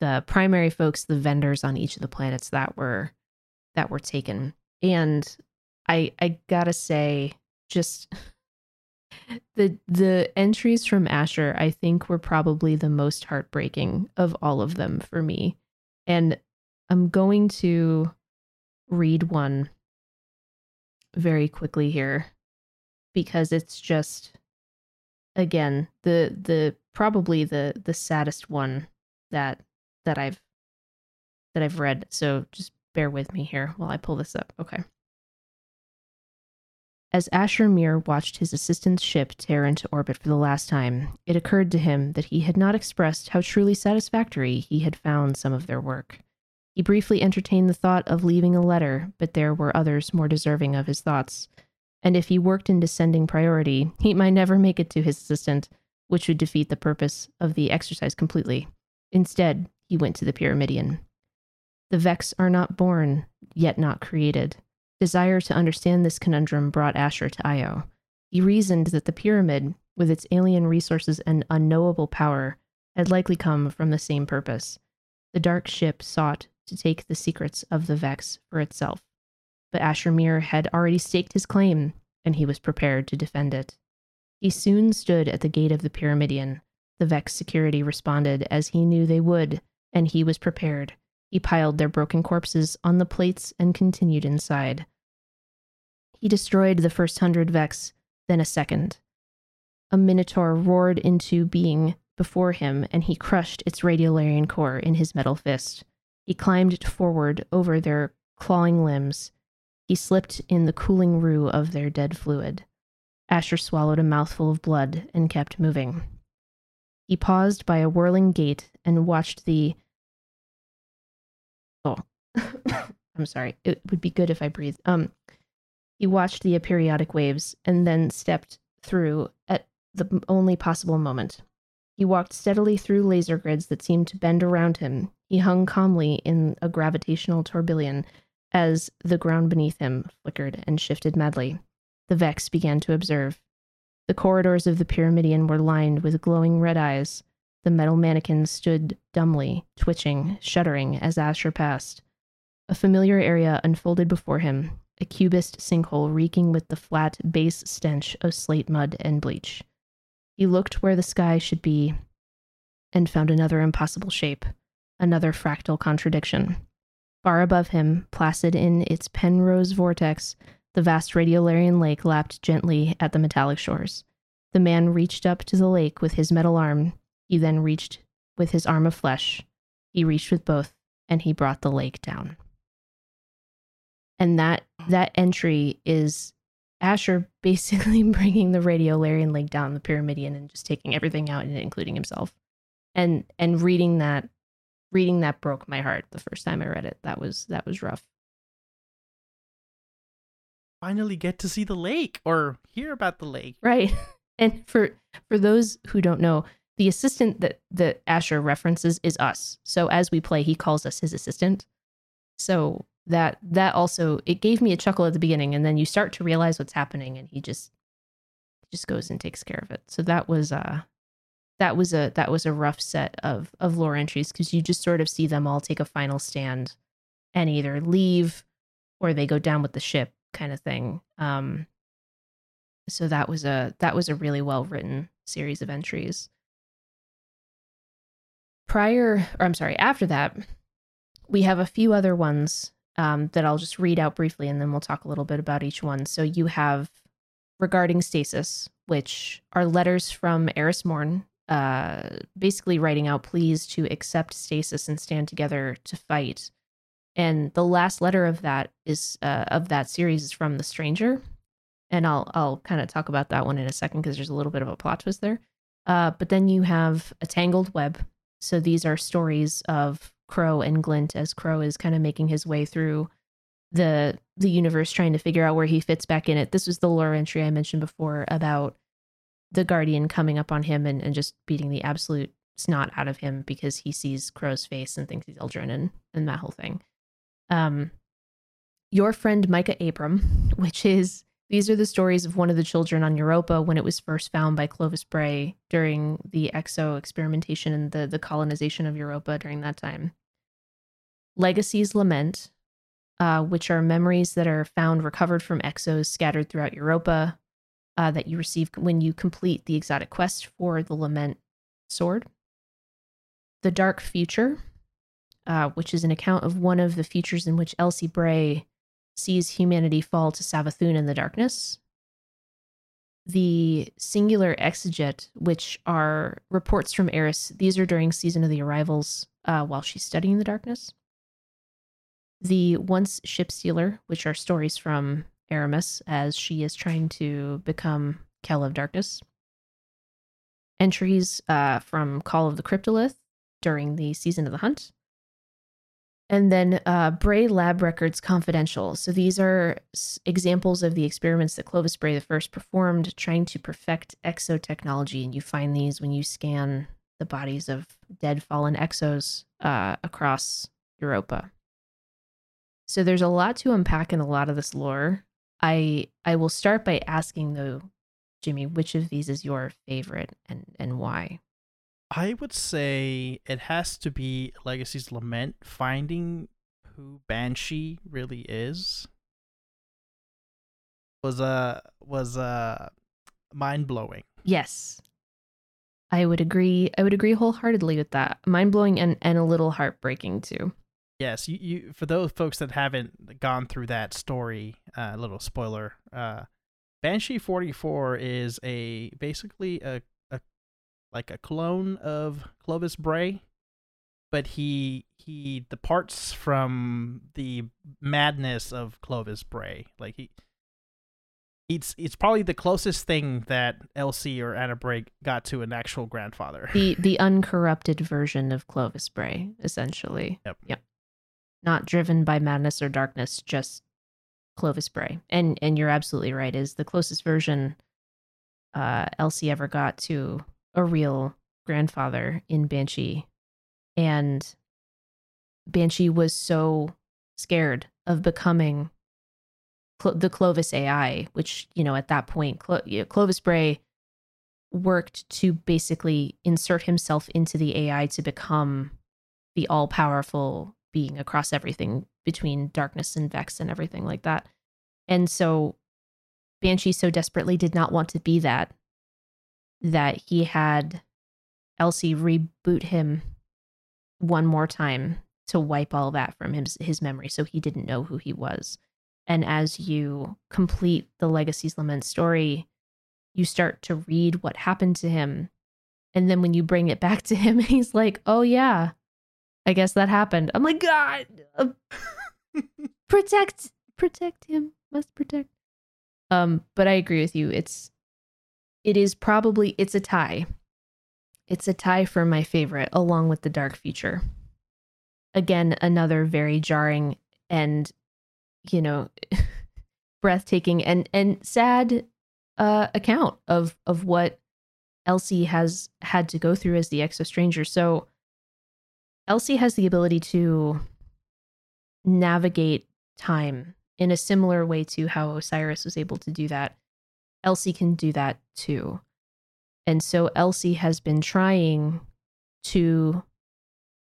the primary folks, the vendors on each of the planets that were that were taken. And I I gotta say, just the the entries from Asher, I think, were probably the most heartbreaking of all of them for me. And I'm going to read one very quickly here because it's just again the the probably the the saddest one that that I've that I've read. So just bear with me here while I pull this up. Okay. As Asher Mir watched his assistant's ship tear into orbit for the last time, it occurred to him that he had not expressed how truly satisfactory he had found some of their work. He briefly entertained the thought of leaving a letter, but there were others more deserving of his thoughts. And if he worked in descending priority, he might never make it to his assistant, which would defeat the purpose of the exercise completely. Instead, he went to the Pyramidion. The Vex are not born, yet not created. Desire to understand this conundrum brought Asher to Io. He reasoned that the pyramid, with its alien resources and unknowable power, had likely come from the same purpose. The dark ship sought to take the secrets of the Vex for itself. But Asher Mir had already staked his claim, and he was prepared to defend it. He soon stood at the gate of the Pyramidion. The Vex security responded as he knew they would, and he was prepared. He piled their broken corpses on the plates and continued inside. He destroyed the first hundred Vex, then a second. A Minotaur roared into being before him, and he crushed its radiolarian core in his metal fist. He climbed forward over their clawing limbs. He slipped in the cooling rue of their dead fluid. Asher swallowed a mouthful of blood and kept moving. He paused by a whirling gate and watched the. Oh, I'm sorry. It would be good if I breathed. Um, he watched the aperiodic waves and then stepped through at the only possible moment. He walked steadily through laser grids that seemed to bend around him. He hung calmly in a gravitational tourbillon as the ground beneath him flickered and shifted madly. The Vex began to observe. The corridors of the Pyramidion were lined with glowing red eyes. The metal mannequins stood dumbly, twitching, shuddering as Asher passed. A familiar area unfolded before him, a cubist sinkhole reeking with the flat base stench of slate mud and bleach. He looked where the sky should be and found another impossible shape, another fractal contradiction. Far above him, placid in its Penrose vortex, the vast radiolarian lake lapped gently at the metallic shores. The man reached up to the lake with his metal arm. He then reached with his arm of flesh. He reached with both, and he brought the lake down. And that that entry is Asher basically bringing the radiolarian lake down the Pyramidion and just taking everything out in it, including himself. And and reading that reading that broke my heart the first time I read it. That was that was rough. Finally, get to see the lake or hear about the lake. Right. And for for those who don't know, the assistant that that Asher references is us. So as we play, he calls us his assistant. So that that also it gave me a chuckle at the beginning, and then you start to realize what's happening, and he just just goes and takes care of it. So that was uh that was a that was a rough set of of lore entries because you just sort of see them all take a final stand and either leave or they go down with the ship kind of thing. Um, so that was a that was a really well written series of entries. Prior, or I'm sorry, after that, we have a few other ones um, that I'll just read out briefly, and then we'll talk a little bit about each one. So you have regarding stasis, which are letters from Eris Morn, uh, basically writing out pleas to accept stasis and stand together to fight. And the last letter of that is uh, of that series is from the Stranger, and I'll I'll kind of talk about that one in a second because there's a little bit of a plot twist there. Uh, but then you have a tangled web. So these are stories of Crow and Glint as Crow is kind of making his way through the the universe, trying to figure out where he fits back in it. This was the lore entry I mentioned before about the Guardian coming up on him and, and just beating the absolute snot out of him because he sees Crow's face and thinks he's Uldren and, and that whole thing. Um, your friend Micah Abram, which is These are the stories of one of the children on Europa when it was first found by Clovis Bray during the exo experimentation and the, the colonization of Europa during that time. Legacies Lament, uh, which are memories that are found recovered from exos scattered throughout Europa uh, that you receive when you complete the exotic quest for the Lament sword. The Dark Future, uh, which is an account of one of the futures in which Elsie Bray sees humanity fall to Savathun in the darkness. The singular exeget, which are reports from Eris, these are during season of the arrivals uh, while she's studying the darkness. The once ship stealer, which are stories from Eramis as she is trying to become Kel of Darkness. Entries uh, from Call of the Cryptolith during the season of the hunt. And then uh, Bray Lab Records Confidential. So these are s- examples of the experiments that Clovis Bray the first performed, trying to perfect exotechnology. And you find these when you scan the bodies of dead fallen exos uh, across Europa. So there's a lot to unpack in a lot of this lore. I I will start by asking though, Jimmy, which of these is your favorite and and why? I would say it has to be Legacy's Lament, finding who Banshee really is. Was uh was uh mind blowing. Yes. I would agree. I would agree wholeheartedly with that. Mind blowing and, and a little heartbreaking too. Yes, you, you for those folks that haven't gone through that story, uh, little spoiler. Uh, Banshee forty four is a basically a a like a clone of Clovis Bray, but he he departs from the madness of Clovis Bray. Like he. It's, it's probably the closest thing that Elsie or Anna Bray got to an actual grandfather. The the uncorrupted version of Clovis Bray, essentially. Yep. Yep. Not driven by madness or darkness, just Clovis Bray. And and you're absolutely right, is the closest version uh Elsie ever got to a real grandfather in Banshee. And Banshee was so scared of becoming Clo- the Clovis AI, which, you know, at that point, Clo- Clovis Bray worked to basically insert himself into the AI to become the all powerful being across everything between darkness and Vex and everything like that. And so Banshee so desperately did not want to be that that he had Elsie reboot him one more time to wipe all that from his, his memory so he didn't know who he was. And as you complete the Legacy's Lament story, you start to read what happened to him. And then when you bring it back to him, he's like, oh, yeah, I guess that happened. I'm like, God, uh, protect, protect him, must protect. Um, but I agree with you. It's, it is probably, it's a tie. It's a tie for my favorite, along with the Dark Future. Again, another very jarring and, you know, breathtaking and and sad uh, account of of what Elsie has had to go through as the exo stranger. So Elsie has the ability to navigate time in a similar way to how Osiris was able to do that. Elsie can do that too. And so Elsie has been trying to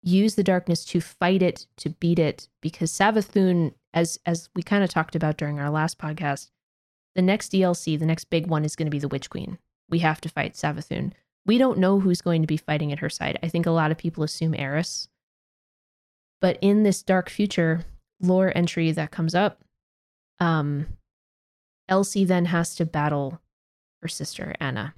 use the darkness to fight it, to beat it, because Savathun, as as we kind of talked about during our last podcast, the next DLC, the next big one is going to be the Witch Queen. We have to fight Savathun. We don't know who's going to be fighting at her side. I think a lot of people assume Eris. But in this dark future lore entry that comes up, um, Elsie then has to battle her sister, Anna.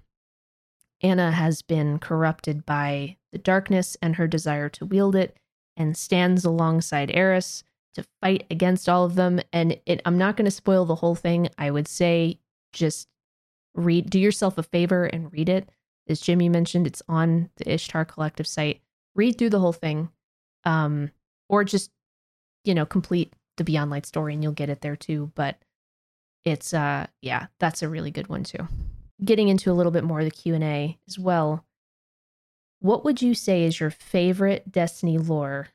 Anna has been corrupted by the darkness and her desire to wield it and stands alongside Eris to fight against all of them. And it, I'm not going to spoil the whole thing. I would say just read, do yourself a favor and read it. As Jimmy mentioned, it's on the Ishtar Collective site. Read through the whole thing, um, or just you know complete the Beyond Light story, and you'll get it there too. But it's uh, yeah, that's a really good one too. Getting into a little bit more of the Q and A as well. What would you say is your favorite Destiny lore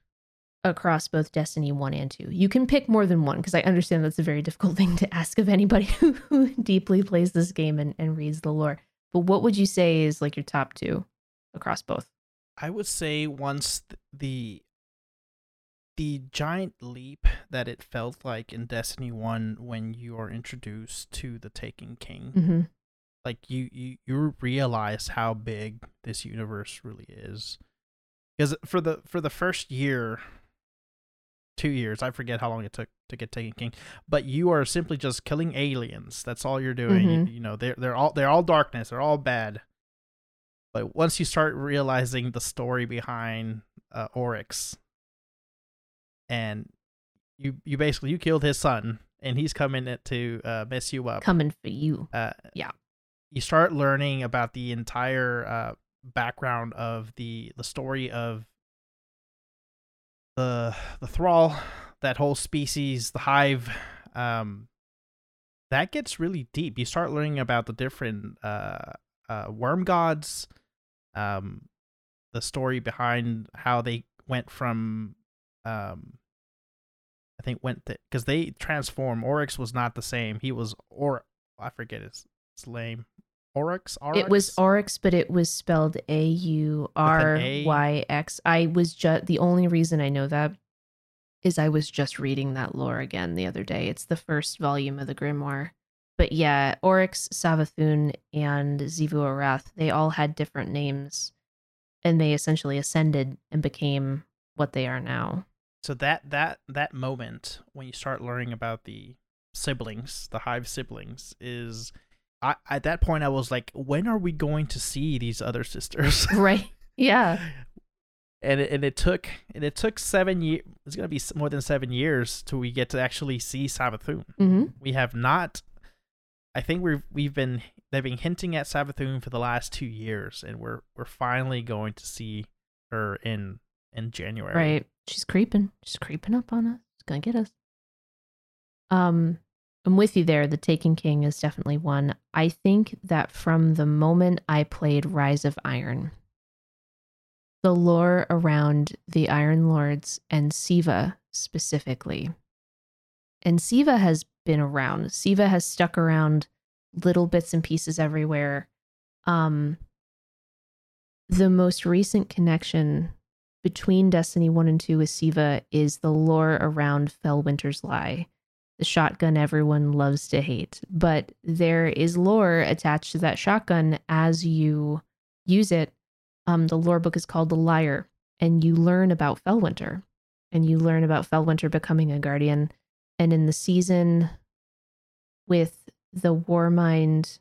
across both Destiny 1 and 2. You can pick more than one because I understand that's a very difficult thing to ask of anybody who, who deeply plays this game and, and reads the lore. But what would you say is like your top two across both? I would say once the the giant leap that it felt like in Destiny 1 when you are introduced to the Taken King. Mm-hmm. Like you you you realize how big this universe really is. Cuz for the for the first year 2 years, I forget how long it took to get Taken King, but you are simply just killing aliens. That's all you're doing. You, Mhm. you know, they're they're all they're all darkness. They're all bad. But once you start realizing the story behind uh, Oryx, and you you basically you killed his son, and he's coming to uh, mess you up. Coming for you. Uh, Yeah. You start learning about the entire uh, background of the the story of the the thrall, that whole species, the hive. Um, that gets really deep. You start learning about the different uh, uh, worm gods, um, the story behind how they went from, um, I think went because they transform. Oryx was not the same. He was or I forget his, his name. Oryx. Oryx. It was Oryx, but it was spelled A U R Y X. I was just the only reason I know that is I was just reading that lore again the other day. It's the first volume of the Grimoire. But yeah, Oryx, Savathun, and Xivu Arath, they all had different names and they essentially ascended and became what they are now. So that that that moment when you start learning about the siblings, the hive siblings, is. I, at that point, I was like, "When are we going to see these other sisters?" Right. Yeah. and it, and it took and it took seven years. It's gonna be more than seven years till we get to actually see Savathun. hmm We have not. I think we've we've been they've been hinting at Savathun for the last two years, and we're we're finally going to see her in in January. Right. She's creeping. She's creeping up on us. She's gonna get us. Um, I'm with you there. The Taken King is definitely one. I think that from the moment I played Rise of Iron, the lore around the Iron Lords and Siva specifically. And Siva has been around. Siva has stuck around little bits and pieces everywhere. Um the most recent connection between Destiny 1 and 2 with Siva is the lore around Fellwinter's Lie, the shotgun everyone loves to hate. But there is lore attached to that shotgun as you use it. Um, the lore book is called The Liar, and you learn about Fellwinter, and you learn about Fellwinter becoming a guardian. And in the season with the Warmind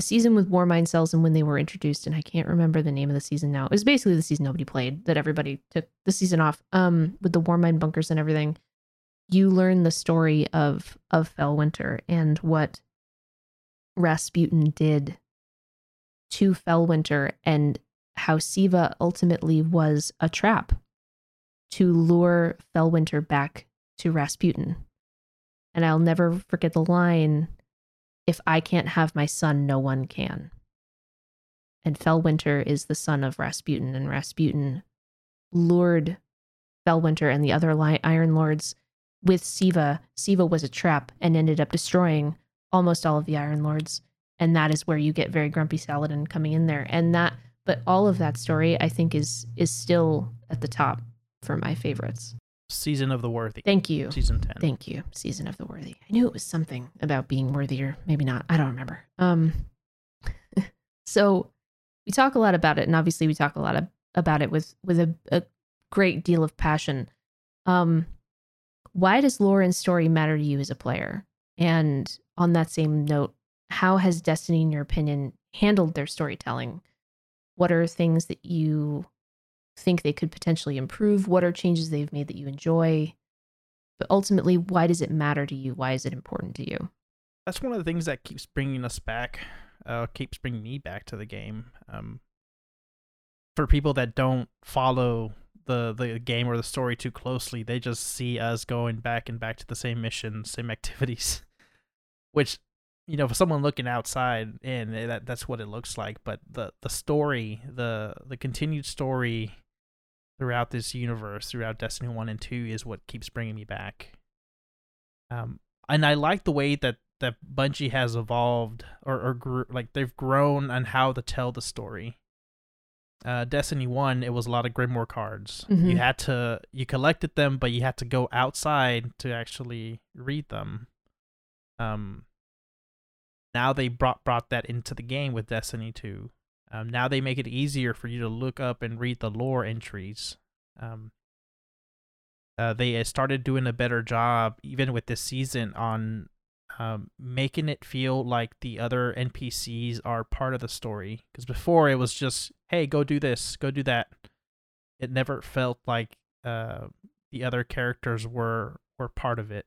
season with Warmind cells and when they were introduced, and I can't remember the name of the season now. It was basically the season nobody played that everybody took the season off. Um, with the Warmind bunkers and everything, you learn the story of of Fellwinter and what Rasputin did to Fellwinter and how Siva ultimately was a trap to lure Fellwinter back to Rasputin. And I'll never forget the line if I can't have my son, no one can. And Fellwinter is the son of Rasputin, and Rasputin lured Fellwinter and the other Iron Lords with Siva. Siva was a trap and ended up destroying almost all of the Iron Lords. And that is where you get very grumpy Saladin coming in there. And that, but all of that story, I think, is is still at the top for my favorites. Season of the Worthy. Thank you. Season ten. Thank you. Season of the Worthy. I knew it was something about being worthier. Maybe not. I don't remember. Um so we talk a lot about it and obviously we talk a lot of, about it with with a, a great deal of passion. Um why does lore and story matter to you as a player? And on that same note, how has Destiny in your opinion handled their storytelling? What are things that you think they could potentially improve? What are changes they've made that you enjoy? But ultimately, why does it matter to you? Why is it important to you? That's one of the things that keeps bringing us back. Uh, keeps bringing me back to the game. Um, for people that don't follow the the game or the story too closely, they just see us going back and back to the same missions, same activities, which you know, for someone looking outside in, eh, that that's what it looks like. But the the story, the the continued story, throughout this universe, throughout Destiny 1 and 2 is what keeps bringing me back. Um and I like the way that that Bungie has evolved or or grew, like they've grown on how to tell the story. Uh, Destiny One, it was a lot of Grimoire cards. Mhm. You had to you collected them, but you had to go outside to actually read them. Um. Now they brought brought that into the game with Destiny Two. Um, now they make it easier for you to look up and read the lore entries. Um, uh, they uh, started doing a better job, even with this season, on um, making it feel like the other NPCs are part of the story. Because before it was just, hey, go do this, go do that. It never felt like uh, the other characters were were part of it.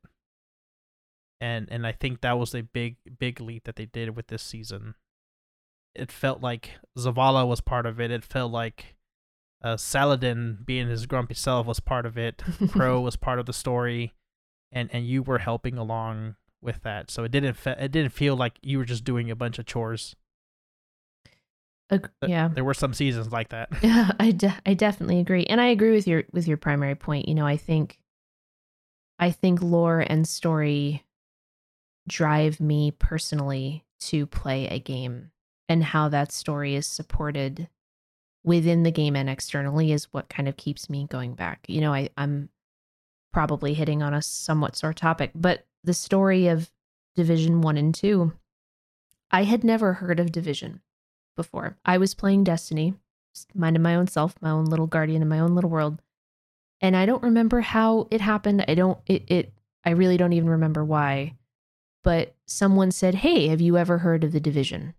And and I think that was a big big leap that they did with this season. It felt like Zavala was part of it. It felt like uh, Saladin, being his grumpy self, was part of it. Crow was part of the story, and and you were helping along with that. So it didn't fe- it didn't feel like you were just doing a bunch of chores. Th- yeah. There were some seasons like that. Yeah, I, de- I definitely agree, and I agree with your with your primary point. You know, I think, I think lore and story drive me personally to play a game, and how that story is supported within the game and externally is what kind of keeps me going back. You know, I I'm probably hitting on a somewhat sore topic, but the story of Division One and Two, I had never heard of Division before. I was playing Destiny minding my own self, my own little guardian in my own little world. And I don't remember how it happened. I don't it it I really don't even remember why. But someone said, "Hey, have you ever heard of the Division?"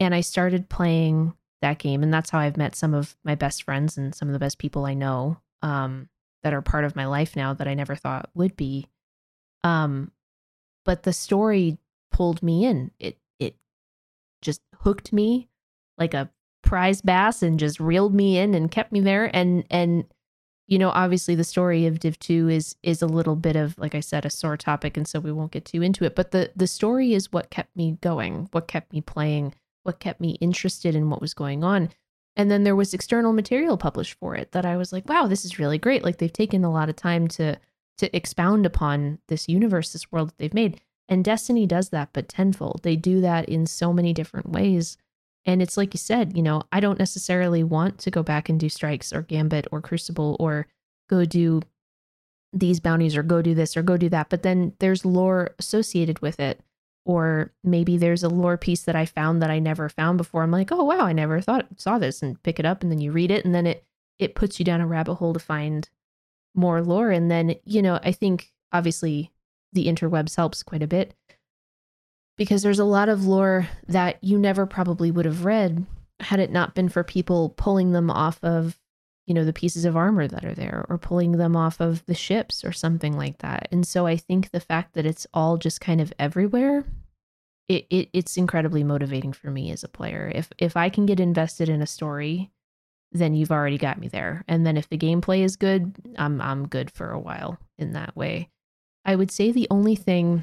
And I started playing that game and that's how I've met some of my best friends and some of the best people I know um that are part of my life now that I never thought would be. Um but the story pulled me in. It it just hooked me like a prize bass and just reeled me in and kept me there and and you know obviously the story of div 2 is is a little bit of like i said a sore topic and so we won't get too into it but the the story is what kept me going what kept me playing what kept me interested in what was going on and then there was external material published for it that i was like wow this is really great like they've taken a lot of time to to expound upon this universe this world that they've made and destiny does that but tenfold they do that in so many different ways and it's like you said, you know, I don't necessarily want to go back and do strikes or gambit or crucible or go do these bounties or go do this or go do that. But then there's lore associated with it. Or maybe there's a lore piece that I found that I never found before. I'm like, oh wow, I never thought saw this and pick it up and then you read it and then it it puts you down a rabbit hole to find more lore. And then, you know, I think obviously the interwebs helps quite a bit because there's a lot of lore that you never probably would have read had it not been for people pulling them off of you know the pieces of armor that are there or pulling them off of the ships or something like that. And so i think the fact that it's all just kind of everywhere it, it it's incredibly motivating for me as a player. If if i can get invested in a story then you've already got me there. And then if the gameplay is good i'm i'm good for a while in that way. I would say the only thing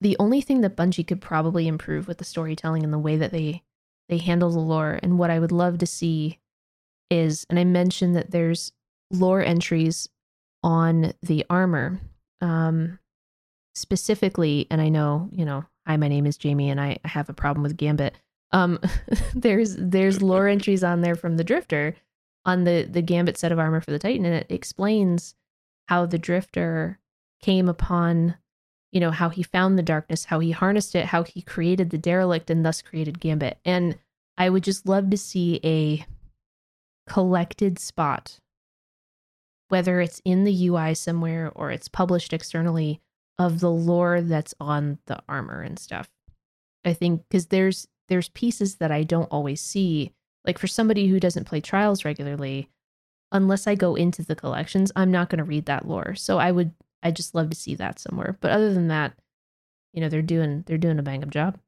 the only thing that Bungie could probably improve with the storytelling and the way that they they handle the lore and what I would love to see is and I mentioned that there's lore entries on the armor um specifically and I know, you know, hi my name is Jamie and I, I have a problem with Gambit. Um there's there's lore entries on there from the Drifter on the the Gambit set of armor for the Titan and it explains how the Drifter came upon you know how he found the darkness how he harnessed it how he created the derelict and thus created gambit and i would just love to see a collected spot whether it's in the ui somewhere or it's published externally of the lore that's on the armor and stuff i think because there's there's pieces that i don't always see like for somebody who doesn't play trials regularly unless i go into the collections i'm not going to read that lore so i would I just love to see that somewhere. But other than that, you know, they're doing they're doing a bang up job.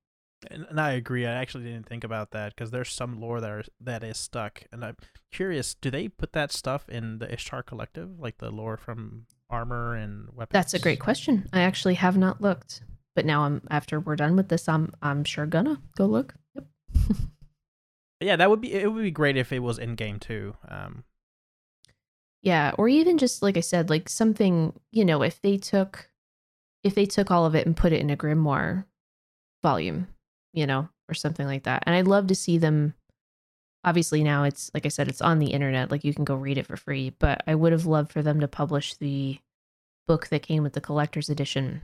And, and I agree. I actually didn't think about that because there's some lore that are, that is stuck, and I'm curious. Do they put that stuff in the Ishtar Collective, like the lore from armor and weapons? That's a great question. I actually have not looked, but now I'm after we're done with this, I'm I'm sure gonna go look. Yep. Yeah, that would be it. Would be great if it was in game too. Um, Yeah, or even just like I said, like something, you know, if they took if they took all of it and put it in a grimoire volume, you know, or something like that. And I'd love to see them obviously now it's like I said it's on the internet, like you can go read it for free, but I would have loved for them to publish the book that came with the collector's edition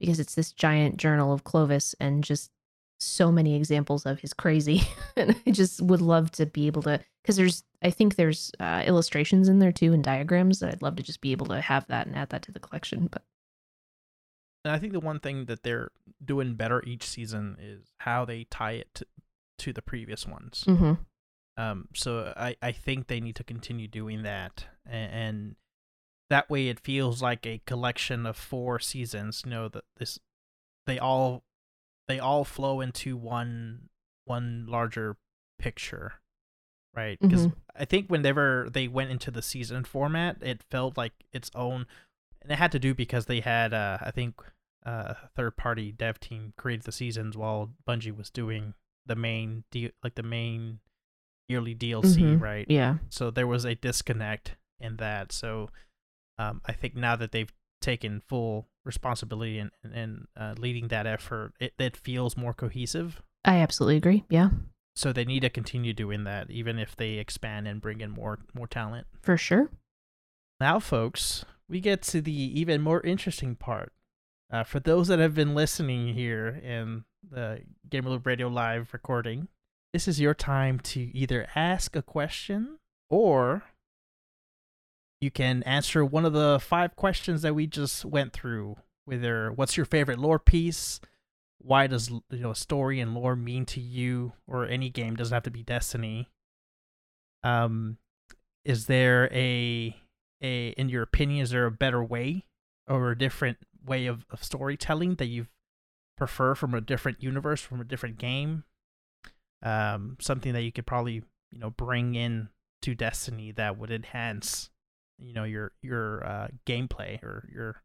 because it's this giant journal of Clovis and just so many examples of his crazy and i just would love to be able to because there's i think there's uh, illustrations in there too and diagrams that i'd love to just be able to have that and add that to the collection but and I think the one thing that they're doing better each season is how they tie it to, to the previous ones. mhm. Um, so I, I think they need to continue doing that, and, and that way it feels like a collection of four seasons. You know that this they all they all flow into one one larger picture, right? Because I think whenever they went into the season format, it felt like its own, and it had to do because they had uh, I think uh, a third party dev team created the seasons while Bungie was doing the main deal, like the main yearly DLC, Mhm. right? yeah So there was a disconnect in that. So um, I think now that they've taken full responsibility and and uh, leading that effort, it, it feels more cohesive. i absolutely agree yeah So they need to continue doing that, even if they expand and bring in more more talent. for sure Now, folks, we get to the even more interesting part. Uh, for those that have been listening here in the Gamer Loop Radio Live recording, this is your time to either ask a question or you can answer one of the five questions that we just went through. Whether what's your favorite lore piece? Why does you know story and lore mean to you? Or any game doesn't have to be Destiny. Um, is there a a in your opinion is there a better way or a different way of, of storytelling that you prefer from a different universe from a different game um something that you could probably you know bring in to destiny that would enhance you know your your uh gameplay or your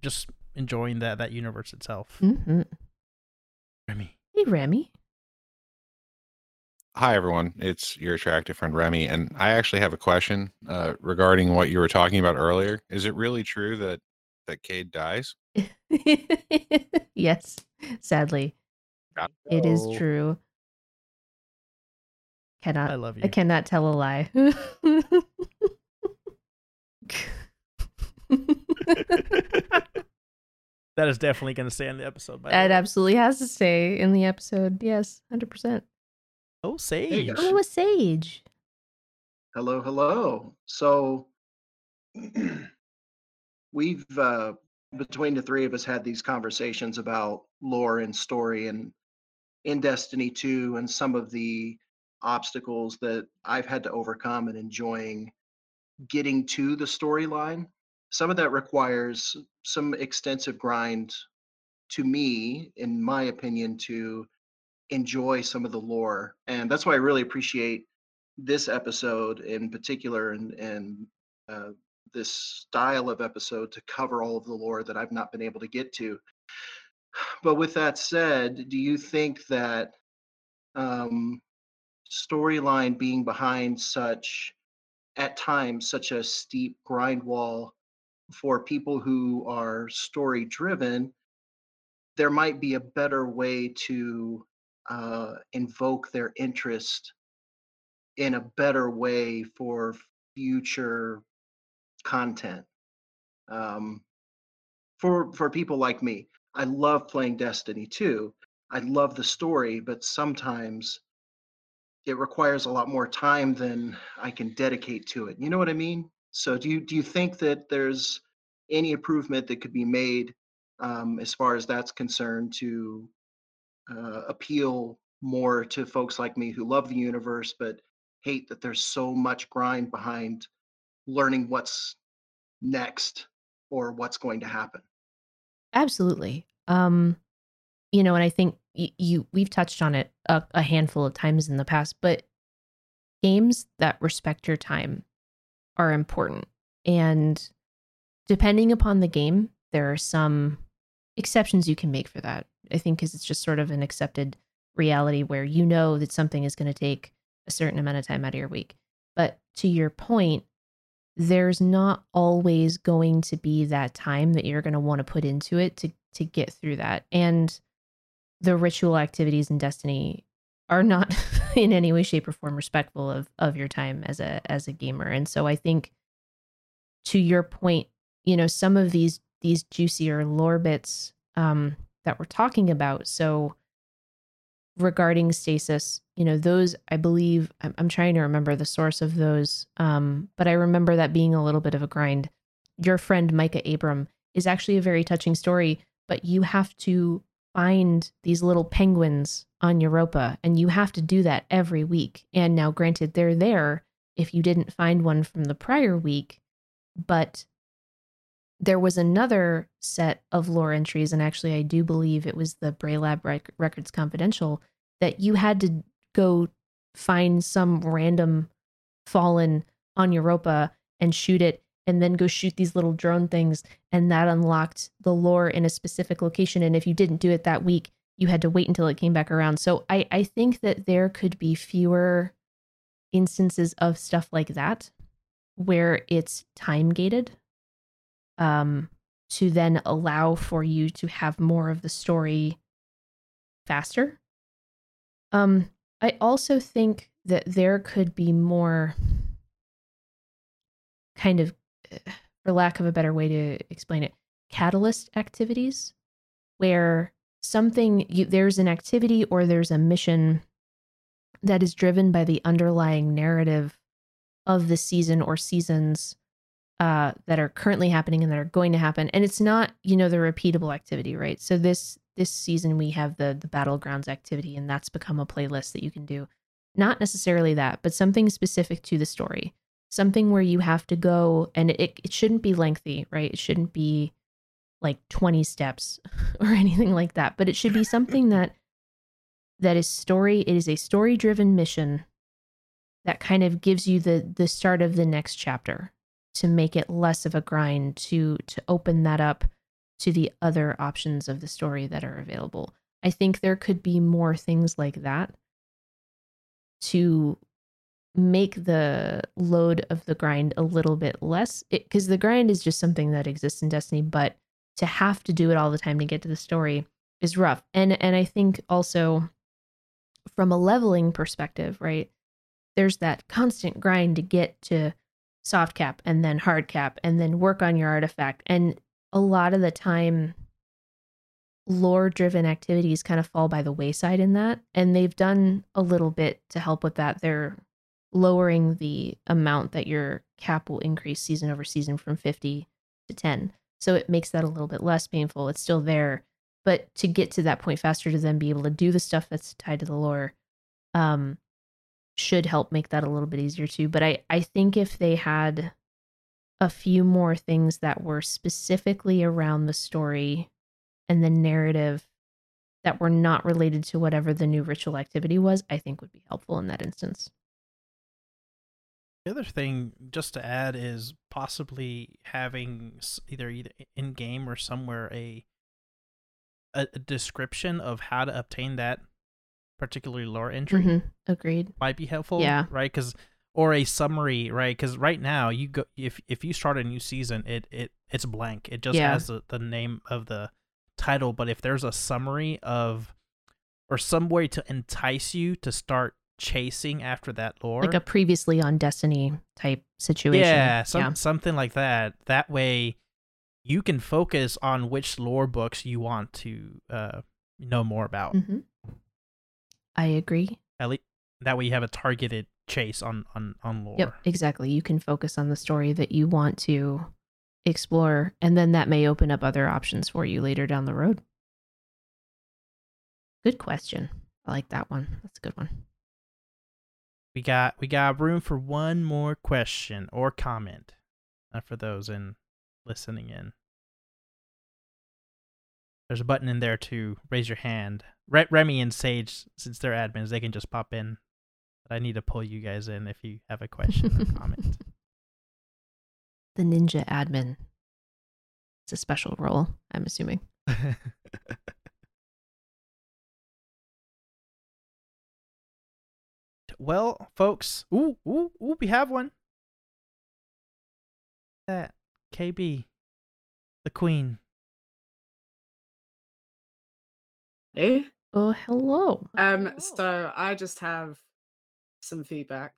just enjoying that that universe itself hmm Remy. hey remy Hi, everyone. It's your attractive friend Remy, and I actually have a question uh, regarding what you were talking about earlier. Is it really true that that Cayde dies? yes sadly it is true. Cannot i love you i cannot tell a lie that is definitely going to stay in the episode by the It way. absolutely has to stay in the episode. Yes, hundred percent. oh sage guys. Oh, a sage. Hello, hello. So we've uh, between the three of us had these conversations about lore and story and in Destiny 2 and some of the obstacles that I've had to overcome and enjoying getting to the storyline. Some of that requires some extensive grind to me, in my opinion, to enjoy some of the lore. And that's why I really appreciate this episode in particular and and uh, this style of episode to cover all of the lore that I've not been able to get to. But with that said, do you think that um, storyline being behind such, at times, such a steep grind wall for people who are story driven, there might be a better way to uh, invoke their interest in a better way for future content um, for for people like me. I love playing destiny 2 i love the story but sometimes it requires a lot more time than i can dedicate to it. You know what i mean? So do you do you think that there's any improvement that could be made um, as far as that's concerned to uh, appeal more to folks like me who love the universe but hate that there's so much grind behind learning what's next or what's going to happen. Absolutely. Um, you know, and I think y- you we've touched on it a, a handful of times in the past, but games that respect your time are important. And depending upon the game, there are some exceptions you can make for that. I think because it's just sort of an accepted reality where you know that something is going to take a certain amount of time out of your week. But to your point, there's not always going to be that time that you're going to want to put into it to to get through that. And the ritual activities in Destiny are not in any way shape or form respectful of of your time as a as a gamer. And so I think to your point, you know, some of these these juicier lore bits um that we're talking about. So regarding stasis, you know, those I believe I'm, I'm trying to remember the source of those, um, but I remember that being a little bit of a grind. Your friend Micah Abram is actually a very touching story, but you have to find these little penguins on Europa, and you have to do that every week. And now, granted, they're there if you didn't find one from the prior week, but there was another set of lore entries, and actually, I do believe it was the Braylab Rec- Records Confidential that you had to go find some random fallen on Europa and shoot it, and then go shoot these little drone things, and that unlocked the lore in a specific location. And if you didn't do it that week, you had to wait until it came back around. So I, I think that there could be fewer instances of stuff like that where it's time gated um, to then allow for you to have more of the story faster. Um, I also think that there could be more kind of, eh, for lack of a better way to explain it, catalyst activities where something you, there's an activity or there's a mission that is driven by the underlying narrative of the season or seasons uh, that are currently happening and that are going to happen. And it's not, you know, the repeatable activity, right? So this this season we have the the battlegrounds activity, and that's become a playlist that you can do. Not necessarily that, but something specific to the story. Something where you have to go, and it it shouldn't be lengthy, right? It shouldn't be like 20 steps or anything like that, but it should be something that that is story. It is a story driven mission that kind of gives you the the start of the next chapter to make it less of a grind to to open that up to the other options of the story that are available. I think there could be more things like that to make the load of the grind a little bit less because the grind is just something that exists in Destiny, but to have to do it all the time to get to the story is rough. And and I think also from a leveling perspective, right? There's that constant grind to get to soft cap and then hard cap and then work on your artifact. And a lot of the time, lore driven activities kind of fall by the wayside in that. And they've done a little bit to help with that. They're lowering the amount that your cap will increase season over season from 50 to 10. So it makes that a little bit less painful. It's still there. But to get to that point faster to then be able to do the stuff that's tied to the lore, um, should help make that a little bit easier too. But I, I think if they had a few more things that were specifically around the story and the narrative that were not related to whatever the new ritual activity was, I think would be helpful in that instance. The other thing, just to add, is possibly having either either in game or somewhere a, a description of how to obtain that particular lore entry Mhm. Agreed. might be helpful. Yeah. Right. Because or a summary. Right. Because right now you go if if you start a new season, it it it's blank. It just Yeah. has the, the name of the title. But if there's a summary of or some way to entice you to start chasing after that lore, Like a previously on Destiny type situation. yeah, some, something like that. That way, you can focus on which lore books you want to uh, know more about. Mm-hmm. I agree. At least that way, you have a targeted chase on on on lore. Yep, exactly. You can focus on the story that you want to explore, and then that may open up other options for you later down the road. Good question. I like that one. That's a good one. We got we got room for one more question or comment. Not for those in listening in. There's a button in there to raise your hand. Re- Remy and Sage, since they're admins, they can just pop in. But I need to pull you guys in if you have a question or comment. The ninja admin. It's a special role, I'm assuming. Well, folks, ooh, ooh, ooh, we have one. That KB, the queen. Hey. Oh, hello. Um, so I just have some feedback.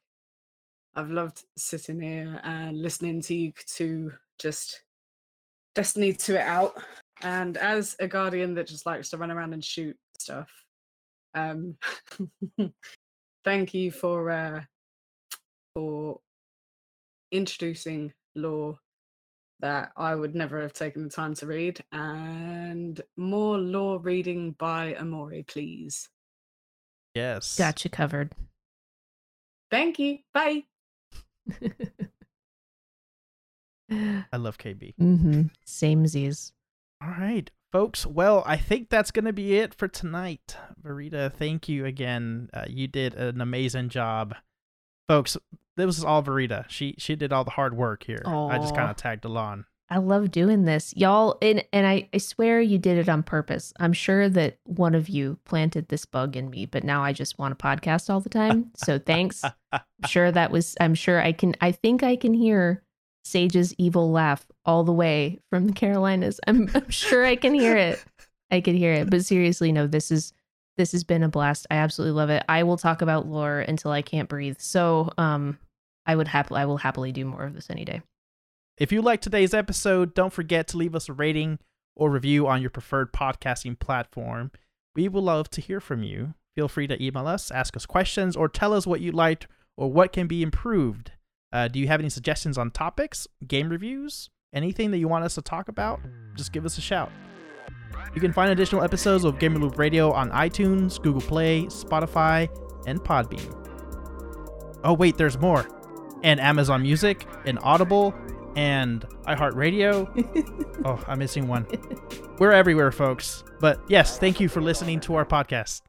I've loved sitting here and listening to you to just Destiny to it out. And as a guardian that just likes to run around and shoot stuff, um, thank you for uh, for introducing law that I would never have taken the time to read, and more law reading by Amori, please. Yes. Got you covered. Thank you. Bye. I love KB. mm-hmm. Same Z's. All right, folks. Well, I think that's going to be it for tonight. Verita, thank you again. Uh, you did an amazing job. Folks, this was all Verita. She she did all the hard work here. I just kind of tagged along. I love doing this. Y'all and and I, I swear you did it on purpose. I'm sure that one of you planted this bug in me, but now I just want to podcast all the time. So thanks. I'm sure that was I'm sure I can I think I can hear Sage's evil laugh all the way from the Carolinas. I'm I'm sure I can hear it. I can hear it. But seriously, no, this is this has been a blast. I absolutely love it. I will talk about lore until I can't breathe. So um I would happily I will happily do more of this any day. If you liked today's episode, don't forget to leave us a rating or review on your preferred podcasting platform. We would love to hear from you. Feel free to email us, ask us questions, or tell us what you liked or what can be improved. Uh, do you have any suggestions on topics, game reviews, anything that you want us to talk about? Just give us a shout. You can find additional episodes of Gamer Loop Radio on iTunes, Google Play, Spotify, and Podbean. Oh, wait, there's more. And Amazon Music, and Audible, and iHeartRadio. oh, I'm missing one. We're everywhere, folks. But yes, thank you for listening to our podcast.